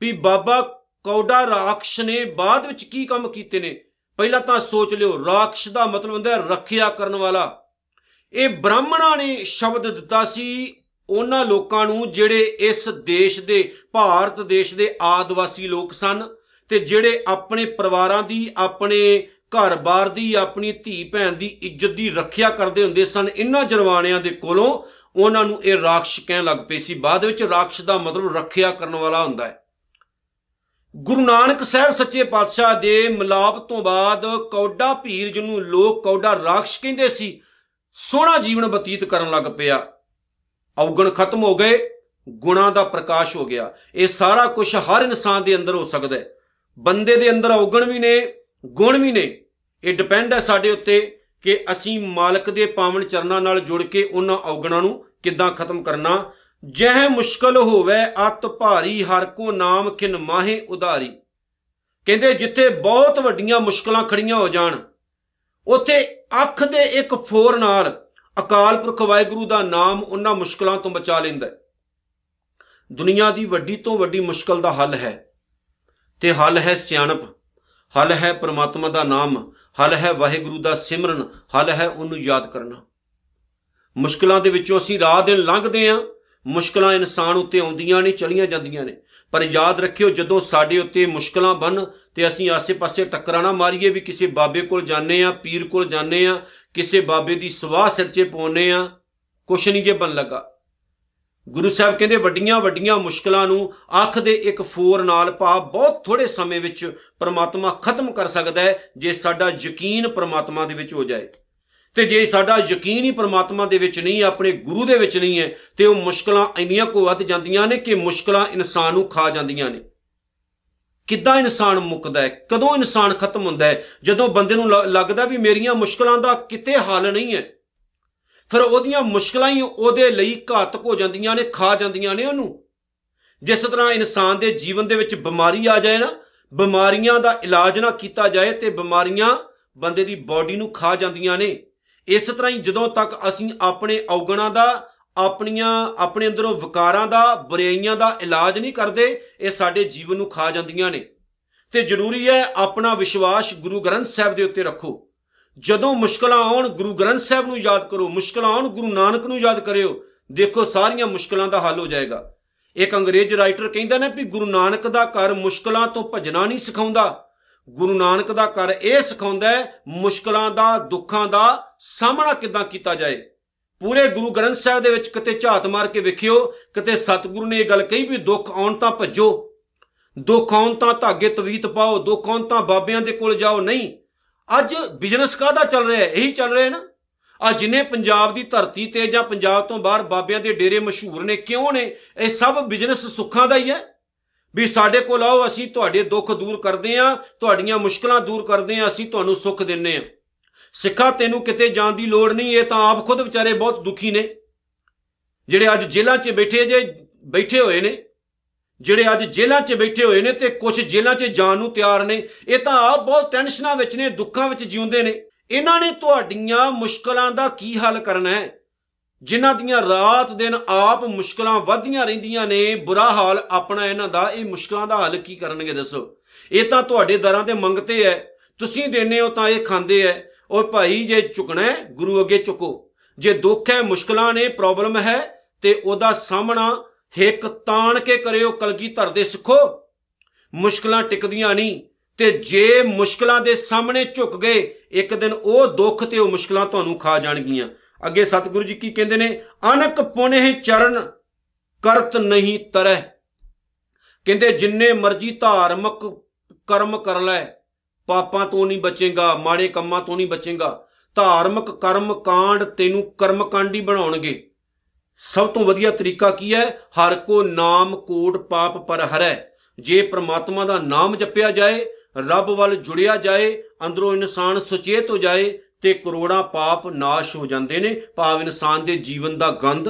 ਵੀ ਬਾਬਾ ਕੌਡਾ ਰਾਖਸ਼ ਨੇ, ਬਾਅਦ ਵਿੱਚ ਕੀ ਕੰਮ ਕੀਤੇ ਨੇ? ਪਹਿਲਾਂ ਤਾਂ ਸੋਚ ਲਿਓ, ਰਾਖਸ਼ ਦਾ ਮਤਲਬ ਹੁੰਦਾ ਹੈ ਰੱਖਿਆ ਕਰਨ ਵਾਲਾ। ਇਹ ਬ੍ਰਾਹਮਣਾਂ ਨੇ ਸ਼ਬਦ ਦਿੱਤਾ ਸੀ ਉਹਨਾਂ ਲੋਕਾਂ ਨੂੰ ਜਿਹੜੇ ਇਸ ਦੇਸ਼ ਦੇ, ਭਾਰਤ ਦੇਸ਼ ਦੇ ਆਦਿਵਾਸੀ ਲੋਕ ਸਨ ਤੇ ਜਿਹੜੇ ਆਪਣੇ ਪਰਿਵਾਰਾਂ ਦੀ, ਆਪਣੇ ਘਰ-ਬਾਰ ਦੀ, ਆਪਣੀ ਧੀ ਭੈਣ ਦੀ ਇੱਜ਼ਤ ਦੀ ਰੱਖਿਆ ਕਰਦੇ ਹੁੰਦੇ ਸਨ, ਇਹਨਾਂ ਜਰਵਾਣਿਆਂ ਦੇ ਕੋਲੋਂ ਉਹਨਾਂ ਨੂੰ ਇਹ ਰਾਖਸ਼ ਕਹਿਣ ਲੱਗ ਪਏ ਸੀ। ਬਾਅਦ ਵਿੱਚ ਰਾਖਸ਼ ਦਾ ਮਤਲਬ ਰੱਖਿਆ ਕਰਨ ਵਾਲਾ ਹੁੰਦਾ ਹੈ। ਗੁਰੂ ਨਾਨਕ ਸਾਹਿਬ ਸੱਚੇ ਪਾਤਸ਼ਾਹ ਦੇ ਮਿਲਾਪ ਤੋਂ ਬਾਅਦ ਕੌਡਾ ਭੀਰ, ਜਿਹਨੂੰ ਲੋਕ ਕੌਡਾ ਰਾਖਸ਼ ਕਹਿੰਦੇ ਸੀ, ਸੋਹਣਾ ਜੀਵਨ ਬਤੀਤ ਕਰਨ ਲੱਗ ਪਿਆ। ਔਗਣ ਖਤਮ ਹੋ ਗਏ, ਗੁਣਾ ਦਾ ਪ੍ਰਕਾਸ਼ ਹੋ ਗਿਆ। ਇਹ ਸਾਰਾ ਕੁਝ ਹਰ ਇਨਸਾਨ ਦੇ ਅੰਦਰ ਹੋ ਸਕਦਾ ਹੈ। ਬੰਦੇ ਦੇ ਅੰਦਰ ਔਗਣ ਵੀ ਨੇ, ਗੁਣ ਵੀ ਨੇ। ਇਹ ਡਿਪੈਂਡ ਹੈ ਸਾਡੇ ਉੱਤੇ ਕਿ ਅਸੀਂ ਮਾਲਕ ਦੇ ਪਾਵਨ ਚਰਨਾਂ ਨਾਲ ਜੁੜ ਕੇ ਉਹਨਾਂ ਔਗਣਾਂ ਨੂੰ ਕਿੱਦਾਂ ਖਤਮ ਕਰਨਾ ਜਹ ਮੁਸ਼ਕਲ ਹੋਵੇ ਅਤ ਭਾਰੀ, ਹਰ ਕੋ ਨਾਮ ਕਿਨ ਮਾਹੇ ਉਧਾਰੀ। ਕਹਿੰਦੇ ਜਿੱਥੇ ਬਹੁਤ ਵੱਡੀਆਂ ਮੁਸ਼ਕਲਾਂ ਖੜੀਆਂ ਹੋ ਜਾਣ, ਉੱਥੇ ਅੱਖ ਦੇ ਇੱਕ ਫੋਰ ਨਾਲ ਅਕਾਲ ਪੁਰਖ ਵਾਹਿਗੁਰੂ ਦਾ ਨਾਮ ਉਹਨਾਂ ਮੁਸ਼ਕਲਾਂ ਤੋਂ ਬਚਾ ਲੈਂਦਾ ਦੁਨੀਆ ਦੀ ਵੱਡੀ ਤੋਂ ਵੱਡੀ ਮੁਸ਼ਕਲ ਦਾ ਹੱਲ ਹੈ। ਤੇ ਹੱਲ ਹੈ ਸਿਆਣਪ, ਹੱਲ ਹੈ ਪ੍ਰਮਾਤਮਾ ਦਾ ਨਾਮ, ਹੱਲ ਹੈ ਵਾਹਿਗੁਰੂ ਦਾ ਸਿਮਰਨ, ਹੱਲ ਹੈ ਉਹਨੂੰ ਯਾਦ ਕਰਨਾ। ਮੁਸ਼ਕਲਾਂ ਦੇ ਵਿੱਚੋਂ ਅਸੀਂ ਰਾਹ ਦਿਨ ਲੰਘਦੇ ਆਂ ਮੁਸ਼ਕਲਾਂ ਇਨਸਾਨ ਉੱਤੇ ਆਉਂਦੀਆਂ ਨੇ, ਚਲੀਆਂ ਜਾਂਦੀਆਂ ਨੇ। ਪਰ ਯਾਦ ਰੱਖਿਓ, ਜਦੋਂ ਸਾਡੇ ਉੱਤੇ ਮੁਸ਼ਕਲਾਂ ਬਣ, ਤੇ ਅਸੀਂ ਆਸੇ-ਪਾਸੇ ਟੱਕਰਾਣਾ ਮਾਰੀਏ, ਵੀ ਕਿਸੇ ਬਾਬੇ ਕੋਲ ਜਾਣੇ ਆ ਪੀਰ ਕੋਲ ਜਾਣੇ ਆ ਕਿਸੇ ਬਾਬੇ ਦੀ ਸਵਾਹ ਸਿਰ 'ਚ ਪਾਉਨੇ ਆ ਕੁਛ ਨਹੀਂ ਜੇ ਬਣ ਲੱਗਾ। ਗੁਰੂ ਸਾਹਿਬ ਕਹਿੰਦੇ ਵੱਡੀਆਂ ਵੱਡੀਆਂ ਮੁਸ਼ਕਲਾਂ ਨੂੰ ਅੱਖ ਦੇ ਇੱਕ ਫੋਰ ਨਾਲ ਪਾ, ਬਹੁਤ ਥੋੜੇ ਸਮੇਂ ਵਿੱਚ ਪ੍ਰਮਾਤਮਾ ਖਤਮ ਕਰ ਸਕਦਾ ਹੈ, ਜੇ ਸਾਡਾ ਯਕੀਨ ਪ੍ਰਮਾਤਮਾ ਦੇ ਵਿੱਚ ਹੋ ਜਾਏ। ਤੇ ਜੇ ਸਾਡਾ ਯਕੀਨ ਹੀ ਪ੍ਰਮਾਤਮਾ ਦੇ ਵਿੱਚ ਨਹੀਂ, ਆਪਣੇ ਗੁਰੂ ਦੇ ਵਿੱਚ ਨਹੀਂ ਹੈ, ਤੇ ਉਹ ਮੁਸ਼ਕਲਾਂ ਇੰਨੀਆਂ ਕੋ ਵੱਧ ਜਾਂਦੀਆਂ ਨੇ ਕਿ ਮੁਸ਼ਕਲਾਂ ਇਨਸਾਨ ਨੂੰ ਖਾ ਜਾਂਦੀਆਂ ਨੇ। ਕਿੱਦਾਂ ਇਨਸਾਨ ਮੁੱਕਦਾ ਹੈ? ਕਦੋਂ ਇਨਸਾਨ ਖਤਮ ਹੁੰਦਾ ਹੈ? ਜਦੋਂ ਬੰਦੇ ਨੂੰ ਲੱਗਦਾ ਵੀ ਮੇਰੀਆਂ ਮੁਸ਼ਕਲਾਂ ਦਾ ਕਿਤੇ ਹੱਲ ਨਹੀਂ ਹੈ, ਫਿਰ ਉਹਦੀਆਂ ਮੁਸ਼ਕਲਾਂ ਹੀ ਉਹਦੇ ਲਈ ਘਾਤਕ ਹੋ ਜਾਂਦੀਆਂ ਨੇ, ਖਾ ਜਾਂਦੀਆਂ ਨੇ ਉਹਨੂੰ। ਜਿਸ ਤਰ੍ਹਾਂ ਇਨਸਾਨ ਦੇ ਜੀਵਨ ਦੇ ਵਿੱਚ ਬਿਮਾਰੀ ਆ ਜਾਏ ਨਾ, ਬਿਮਾਰੀਆਂ ਦਾ ਇਲਾਜ ਨਾ ਕੀਤਾ ਜਾਏ ਤੇ ਬਿਮਾਰੀਆਂ ਬੰਦੇ ਦੀ ਬਾਡੀ ਨੂੰ ਖਾ ਜਾਂਦੀਆਂ ਨੇ। ਇਸ ਤਰ੍ਹਾਂ ਹੀ ਜਦੋਂ ਤੱਕ ਅਸੀਂ ਆਪਣੇ ਔਗਣਾਂ ਦਾ, ਆਪਣੀਆਂ, ਆਪਣੇ ਅੰਦਰੋਂ ਵਿਕਾਰਾਂ ਦਾ, ਬੁਰਾਈਆਂ ਦਾ ਇਲਾਜ ਨਹੀਂ ਕਰਦੇ, ਇਹ ਸਾਡੇ ਜੀਵਨ ਨੂੰ ਖਾ ਜਾਂਦੀਆਂ ਨੇ। ਤੇ ਜ਼ਰੂਰੀ ਹੈ ਆਪਣਾ ਵਿਸ਼ਵਾਸ ਗੁਰੂ ਗ੍ਰੰਥ ਸਾਹਿਬ ਦੇ ਉੱਤੇ ਰੱਖੋ। ਜਦੋਂ ਮੁਸ਼ਕਲਾਂ ਆਉਣ, ਗੁਰੂ ਗ੍ਰੰਥ ਸਾਹਿਬ ਨੂੰ ਯਾਦ ਕਰੋ। ਮੁਸ਼ਕਲਾਂ ਆਉਣ, ਗੁਰੂ ਨਾਨਕ ਨੂੰ ਯਾਦ ਕਰਿਓ। ਦੇਖੋ, ਸਾਰੀਆਂ ਮੁਸ਼ਕਲਾਂ ਦਾ ਹੱਲ ਹੋ ਜਾਏਗਾ। ਇੱਕ ਅੰਗਰੇਜ਼ ਰਾਈਟਰ ਕਹਿੰਦਾ ਨੇ ਵੀ ਗੁਰੂ ਨਾਨਕ ਦਾ ਘਰ ਮੁਸ਼ਕਲਾਂ ਤੋਂ ਭਜਣਾ ਨਹੀਂ ਸਿਖਾਉਂਦਾ। ਗੁਰੂ ਨਾਨਕ ਦਾ ਘਰ ਇਹ ਸਿਖਾਉਂਦਾ ਹੈ, ਮੁਸ਼ਕਲਾਂ ਦਾ, ਦੁੱਖਾਂ ਦਾ ਸਾਹਮਣਾ ਕਿਦਾਂ ਕੀਤਾ ਜਾਏ? ਪੂਰੇ ਗੁਰੂ ਗ੍ਰੰਥ ਸਾਹਿਬ ਦੇ ਵਿੱਚ ਕਿਤੇ ਝਾਤ ਮਾਰ ਕੇ ਵੇਖਿਓ, ਕਿਤੇ ਸਤਿਗੁਰੂ ਨੇ ਇਹ ਗੱਲ ਕਹੀ ਵੀ ਦੁੱਖ ਆਉਣ ਤਾਂ ਭੱਜੋ, ਦੁੱਖ ਆਉਣ ਤਾਂ ਧਾਗੇ ਤਵੀਤ ਪਾਓ, ਦੁੱਖ ਆਉਣ ਤਾਂ ਬਾਬਿਆਂ ਦੇ ਕੋਲ ਜਾਓ। ਨਹੀਂ, ਅੱਜ ਬਿਜ਼ਨਸ ਕਾਹਦਾ ਚੱਲ ਰਿਹਾ ਹੈ? ਇਹੀ ਚੱਲ ਰਿਹਾ ਹੈ ਨਾ? ਆ ਜਿਨੇ ਪੰਜਾਬ ਦੀ ਧਰਤੀ ਤੇ ਜਾਂ ਪੰਜਾਬ ਤੋਂ ਬਾਹਰ ਬਾਬਿਆਂ ਦੇ ਡੇਰੇ ਮਸ਼ਹੂਰ ਨੇ, ਕਿਉਂ ਨੇ? ਇਹ ਸਭ ਬਿਜ਼ਨਸ ਸੁੱਖਾਂ ਦਾ ਹੀ ਹੈ। ਵੀ ਸਾਡੇ ਕੋਲ ਆਓ, ਅਸੀਂ ਤੁਹਾਡੇ ਦੁੱਖ ਦੂਰ ਕਰਦੇ ਆਂ ਤੁਹਾਡੀਆਂ ਮੁਸ਼ਕਲਾਂ ਦੂਰ ਕਰਦੇ ਆਂ ਅਸੀਂ ਤੁਹਾਨੂੰ ਸੁੱਖ ਦਿੰਨੇ ਆਂ ਸਿੱਖਾ ਤੈਨੂੰ ਕਿਤੇ ਜਾਣ ਦੀ ਲੋੜ ਨਹੀਂ, ਇਹ ਤਾਂ ਆਪ ਖੁਦ ਵਿਚਾਰੇ ਬਹੁਤ ਦੁਖੀ ਨੇ। ਜਿਹੜੇ ਅੱਜ ਜੇਲ੍ਹਾਂ 'ਚ ਬੈਠੇ ਜੇ, ਬੈਠੇ ਹੋਏ ਨੇ। ਜਿਹੜੇ ਅੱਜ ਜੇਲ੍ਹਾਂ 'ਚ ਬੈਠੇ ਹੋਏ ਨੇ ਤੇ ਕੁਝ ਜੇਲ੍ਹਾਂ 'ਚ ਜਾਣ ਨੂੰ ਤਿਆਰ ਨੇ, ਇਹ ਤਾਂ ਆਪ ਬਹੁਤ ਟੈਨਸ਼ਨਾਂ ਵਿੱਚ ਨੇ, ਦੁੱਖਾਂ ਵਿੱਚ ਜਿਉਂਦੇ ਨੇ। ਇਹਨਾਂ ਨੇ ਤੁਹਾਡੀਆਂ ਮੁਸ਼ਕਲਾਂ ਦਾ ਕੀ ਹੱਲ ਕਰਨਾ ਹੈ? ਜਿਨ੍ਹਾਂ ਦੀਆਂ ਰਾਤ ਦਿਨ ਆਪ ਮੁਸ਼ਕਲਾਂ ਵਧਦੀਆਂ ਰਹਿੰਦੀਆਂ ਨੇ, ਬੁਰਾ ਹਾਲ ਆਪਣਾ ਇਹਨਾਂ ਦਾ, ਇਹ ਮੁਸ਼ਕਲਾਂ ਦਾ ਹੱਲ ਕੀ ਕਰਨਗੇ ਦੱਸੋ? ਇਹ ਤਾਂ ਤੁਹਾਡੇ ਦਰਾਂ ਤੇ ਮੰਗਤੇ ਐ ਤੁਸੀਂ ਦੇਨੇ ਹੋ ਤਾਂ ਇਹ ਖਾਂਦੇ ਐ ਉਹ ਭਾਈ ਜੇ ਝੁਕਣਾ ਹੈ, ਗੁਰੂ ਅੱਗੇ ਝੁਕੋ। ਜੇ ਦੁੱਖ ਹੈ, ਮੁਸ਼ਕਲਾਂ ਨੇ, ਪ੍ਰੋਬਲਮ ਹੈ, ਤੇ ਉਹਦਾ ਸਾਹਮਣਾ ਹਿੱਕ ਤਾਣ ਕੇ ਕਰਿਓ, ਕਲਗੀ ਧਰਦੇ ਸਿੱਖੋ। ਮੁਸ਼ਕਲਾਂ ਟਿਕਦੀਆਂ ਨਹੀਂ, ਤੇ ਜੇ ਮੁਸ਼ਕਲਾਂ ਦੇ ਸਾਹਮਣੇ ਝੁਕ ਗਏ, ਇੱਕ ਦਿਨ ਉਹ ਦੁੱਖ ਤੇ ਉਹ ਮੁਸ਼ਕਲਾਂ ਤੁਹਾਨੂੰ ਖਾ ਜਾਣਗੀਆਂ। ਅੱਗੇ ਸਤਿਗੁਰੂ ਜੀ ਕੀ ਕਹਿੰਦੇ ਨੇ? ਅਨਕ ਪੁਨਹ ਚਰਨ ਕਰਤ ਨਹੀਂ ਤਰੈ। ਕਹਿੰਦੇ, ਜਿੰਨੇ ਮਰਜ਼ੀ ਧਾਰਮਿਕ ਕਰਮ ਕਰ ਲੈ, ਪਾਪਾਂ ਤੋਂ ਨਹੀਂ ਬਚੇਗਾ, ਮਾੜੇ ਕੰਮਾਂ ਤੋਂ ਨਹੀਂ ਬਚੇਗਾ। ਧਾਰਮਿਕ ਕਰਮ ਕਾਂਡ ਤੈਨੂੰ ਕਰਮ ਕਾਂਡੀ ਬਣਾਉਣਗੇ। ਸਭ ਤੋਂ ਵਧੀਆ ਤਰੀਕਾ ਕੀ ਹੈ? ਹਰ ਕੋ ਨਾਮ ਕੋਟ ਪਾਪ ਪਰ ਹਰੈ। ਜੇ ਪ੍ਰਮਾਤਮਾ ਦਾ ਨਾਮ ਜਪਿਆ ਜਾਏ, ਰੱਬ ਵੱਲ ਜੁੜਿਆ ਜਾਏ, ਅੰਦਰੋਂ ਇਨਸਾਨ ਸੁਚੇਤ ਹੋ ਜਾਏ ਤੇ ਕਰੋੜਾਂ ਪਾਪ ਨਾਸ਼ ਹੋ ਜਾਂਦੇ ਨੇ, ਭਾਵ ਇਨਸਾਨ ਦੇ ਜੀਵਨ ਦਾ ਗੰਧ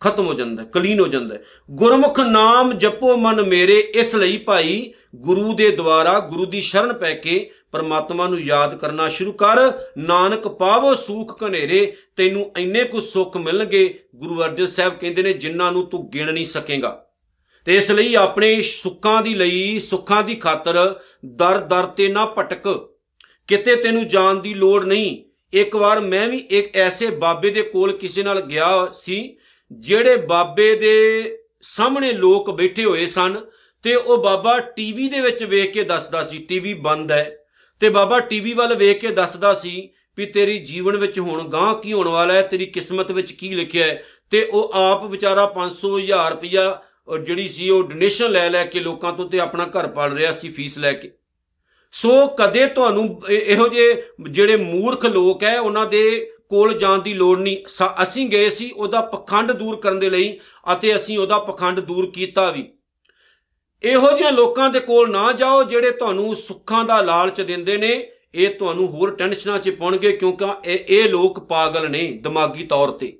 ਖਤਮ ਹੋ ਜਾਂਦਾ, ਕਲੀਨ ਹੋ ਜਾਂਦਾ। ਗੁਰਮੁਖ ਨਾਮ ਜਪੋ ਮਨ ਮੇਰੇ, ਇਸ ਲਈ ਭਾਈ ਗੁਰੂ ਦੇ ਦੁਆਰਾ ਗੁਰੂ ਦੀ ਸ਼ਰਨ ਪੈ ਕੇ ਪਰਮਾਤਮਾ ਨੂੰ ਯਾਦ ਕਰਨਾ ਸ਼ੁਰੂ ਕਰ। ਨਾਨਕ ਪਾਵੋ ਸੂਖ ਘਨੇਰੇ, ਤੈਨੂੰ ਇੰਨੇ ਕੁ ਸੁੱਖ ਮਿਲਣਗੇ, ਗੁਰੂ ਅਰਜਨ ਸਾਹਿਬ ਕਹਿੰਦੇ ਨੇ, ਜਿਨ੍ਹਾਂ ਨੂੰ ਤੂੰ ਗਿਣ ਨਹੀਂ ਸਕੇਗਾ। ਤੇ ਇਸ ਲਈ ਆਪਣੇ ਸੁੱਖਾਂ ਦੀ ਲਈ, ਸੁੱਖਾਂ ਦੀ ਖਾਤਰ ਦਰ ਦਰ ਤੇ ਨਾ ਭਟਕ। ਕਿਤੇ ਤੈਨੂੰ ਜਾਣ ਦੀ ਲੋੜ ਨਹੀਂ। ਇੱਕ ਵਾਰ ਮੈਂ ਵੀ ਇੱਕ ਐਸੇ ਬਾਬੇ ਦੇ ਕੋਲ ਕਿਸੇ ਨਾਲ ਗਿਆ ਸੀ, ਜਿਹੜੇ ਬਾਬੇ ਦੇ ਸਾਹਮਣੇ ਲੋਕ ਬੈਠੇ ਹੋਏ ਸਨ ਤੇ ਉਹ ਬਾਬਾ ਟੀਵੀ ਦੇ ਵਿੱਚ ਵੇਖ ਕੇ ਦੱਸਦਾ ਸੀ, ਟੀਵੀ ਬੰਦ ਹੈ। ਤੇ ਬਾਬਾ ਟੀਵੀ ਵੱਲ ਵੇਖ ਕੇ ਦੱਸਦਾ ਸੀ ਵੀ ਤੇਰੀ ਜੀਵਨ ਵਿੱਚ ਹੁਣ ਗਾਂ ਕੀ ਹੋਣ ਵਾਲਾ ਹੈ, ਤੇਰੀ ਕਿਸਮਤ ਵਿੱਚ ਕੀ ਲਿਖਿਆ ਹੈ। ਤੇ ਉਹ ਆਪ ਵਿਚਾਰਾ 500 1000 ਰੁਪਇਆ ਜਿਹੜੀ ਸੀ ਉਹ ਡੋਨੇਸ਼ਨ ਲੈ ਲੈ ਕੇ ਲੋਕਾਂ ਤੋਂ ਤੇ ਆਪਣਾ ਘਰ ਪਾਲ ਰਿਹਾ ਸੀ, ਫੀਸ ਲੈ ਕੇ। ਸੋ ਕਦੇ ਤੁਹਾਨੂੰ ਇਹੋ ਜਿਹੇ ਜਿਹੜੇ ਮੂਰਖ ਲੋਕ ਹੈ, ਉਹਨਾਂ ਦੇ ਕੋਲ ਜਾਣ ਦੀ ਲੋੜ ਨਹੀਂ। ਅਸੀਂ ਗਏ ਸੀ ਉਹਦਾ ਪਖੰਡ ਦੂਰ ਕਰਨ ਦੇ ਲਈ ਅਤੇ ਅਸੀਂ ਉਹਦਾ ਪਖੰਡ ਦੂਰ ਕੀਤਾ ਵੀ। ਇਹੋ ਜਿਹੇ ਲੋਕਾਂ ਦੇ ਕੋਲ ਨਾ ਜਾਓ ਜਿਹੜੇ ਤੁਹਾਨੂੰ ਸੁੱਖਾਂ ਦਾ ਲਾਲਚ ਦਿੰਦੇ ਨੇ। ਇਹ ਤੁਹਾਨੂੰ ਹੋਰ ਟੈਨਸ਼ਨਾਂ 'ਚ ਪਾਉਣਗੇ ਕਿਉਂਕਿ ਇਹ ਇਹ ਲੋਕ ਪਾਗਲ ਨੇ ਦਿਮਾਗੀ ਤੌਰ ਤੇ।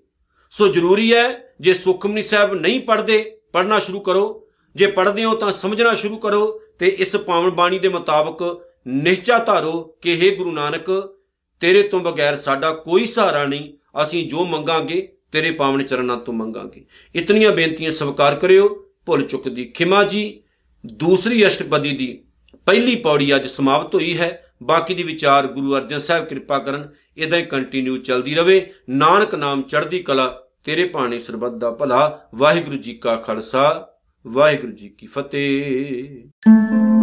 ਸੋ ਜ਼ਰੂਰੀ ਹੈ, ਜੇ ਸੁਖਮਨੀ ਸਾਹਿਬ ਨਹੀਂ ਪੜ੍ਹਦੇ, ਪੜ੍ਹਨਾ ਸ਼ੁਰੂ ਕਰੋ। ਜੇ ਪੜ੍ਹਦੇ ਹੋ ਤਾਂ ਸਮਝਣਾ ਸ਼ੁਰੂ ਕਰੋ। ਤੇ ਇਸ ਪਾਵਨ ਬਾਣੀ ਦੇ ਮੁਤਾਬਕ ਨਿਸ਼ਚਾ ਧਾਰੋ ਕਿ हे ਗੁਰੂ ਨਾਨਕ, ਤੇਰੇ ਤੋਂ ਬਗੈਰ ਸਾਡਾ ਕੋਈ ਸਹਾਰਾ ਨਹੀਂ, ਅਸੀਂ ਜੋ ਮੰਗਾਂਗੇ, ਤੇਰੇ ਪਾਵਨ ਚਰਨਾਂ ਤੋਂ ਮੰਗਾਂਗੇ। ਇਤਨੀਆਂ ਬੇਨਤੀਆਂ ਸਵਾਰ ਕਰਿਓ, ਭੁੱਲ ਚੁੱਕ ਦੀ ਖਿਮਾ ਜੀ। ਦੂਸਰੀ ਅਸ਼ਟਪਦੀ ਦੀ ਪਹਿਲੀ ਪੌੜੀ ਅੱਜ ਸਮਾਪਤ ਹੋਈ ਹੈ। ਬਾਕੀ ਦੀ ਵਿਚਾਰ ਗੁਰੂ ਅਰਜਨ ਸਾਹਿਬ ਕਿਰਪਾ ਕਰਨ ਇਦਾਂ ਹੀ ਕੰਟੀਨਿਊ ਚੱਲਦੀ ਰਵੇ। ਨਾਨਕ ਨਾਮ ਚੜ੍ਹਦੀ ਕਲਾ, ਤੇਰੇ ਪਾਣੀ ਸਰਬੱਤ ਦਾ ਭਲਾ। ਵਾਹਿਗੁਰੂ ਜੀ ਕਾ ਖਾਲਸਾ। ਵਾਹਿਗੁਰੂ ਜੀ ਕੀ ਫਤਿਹ।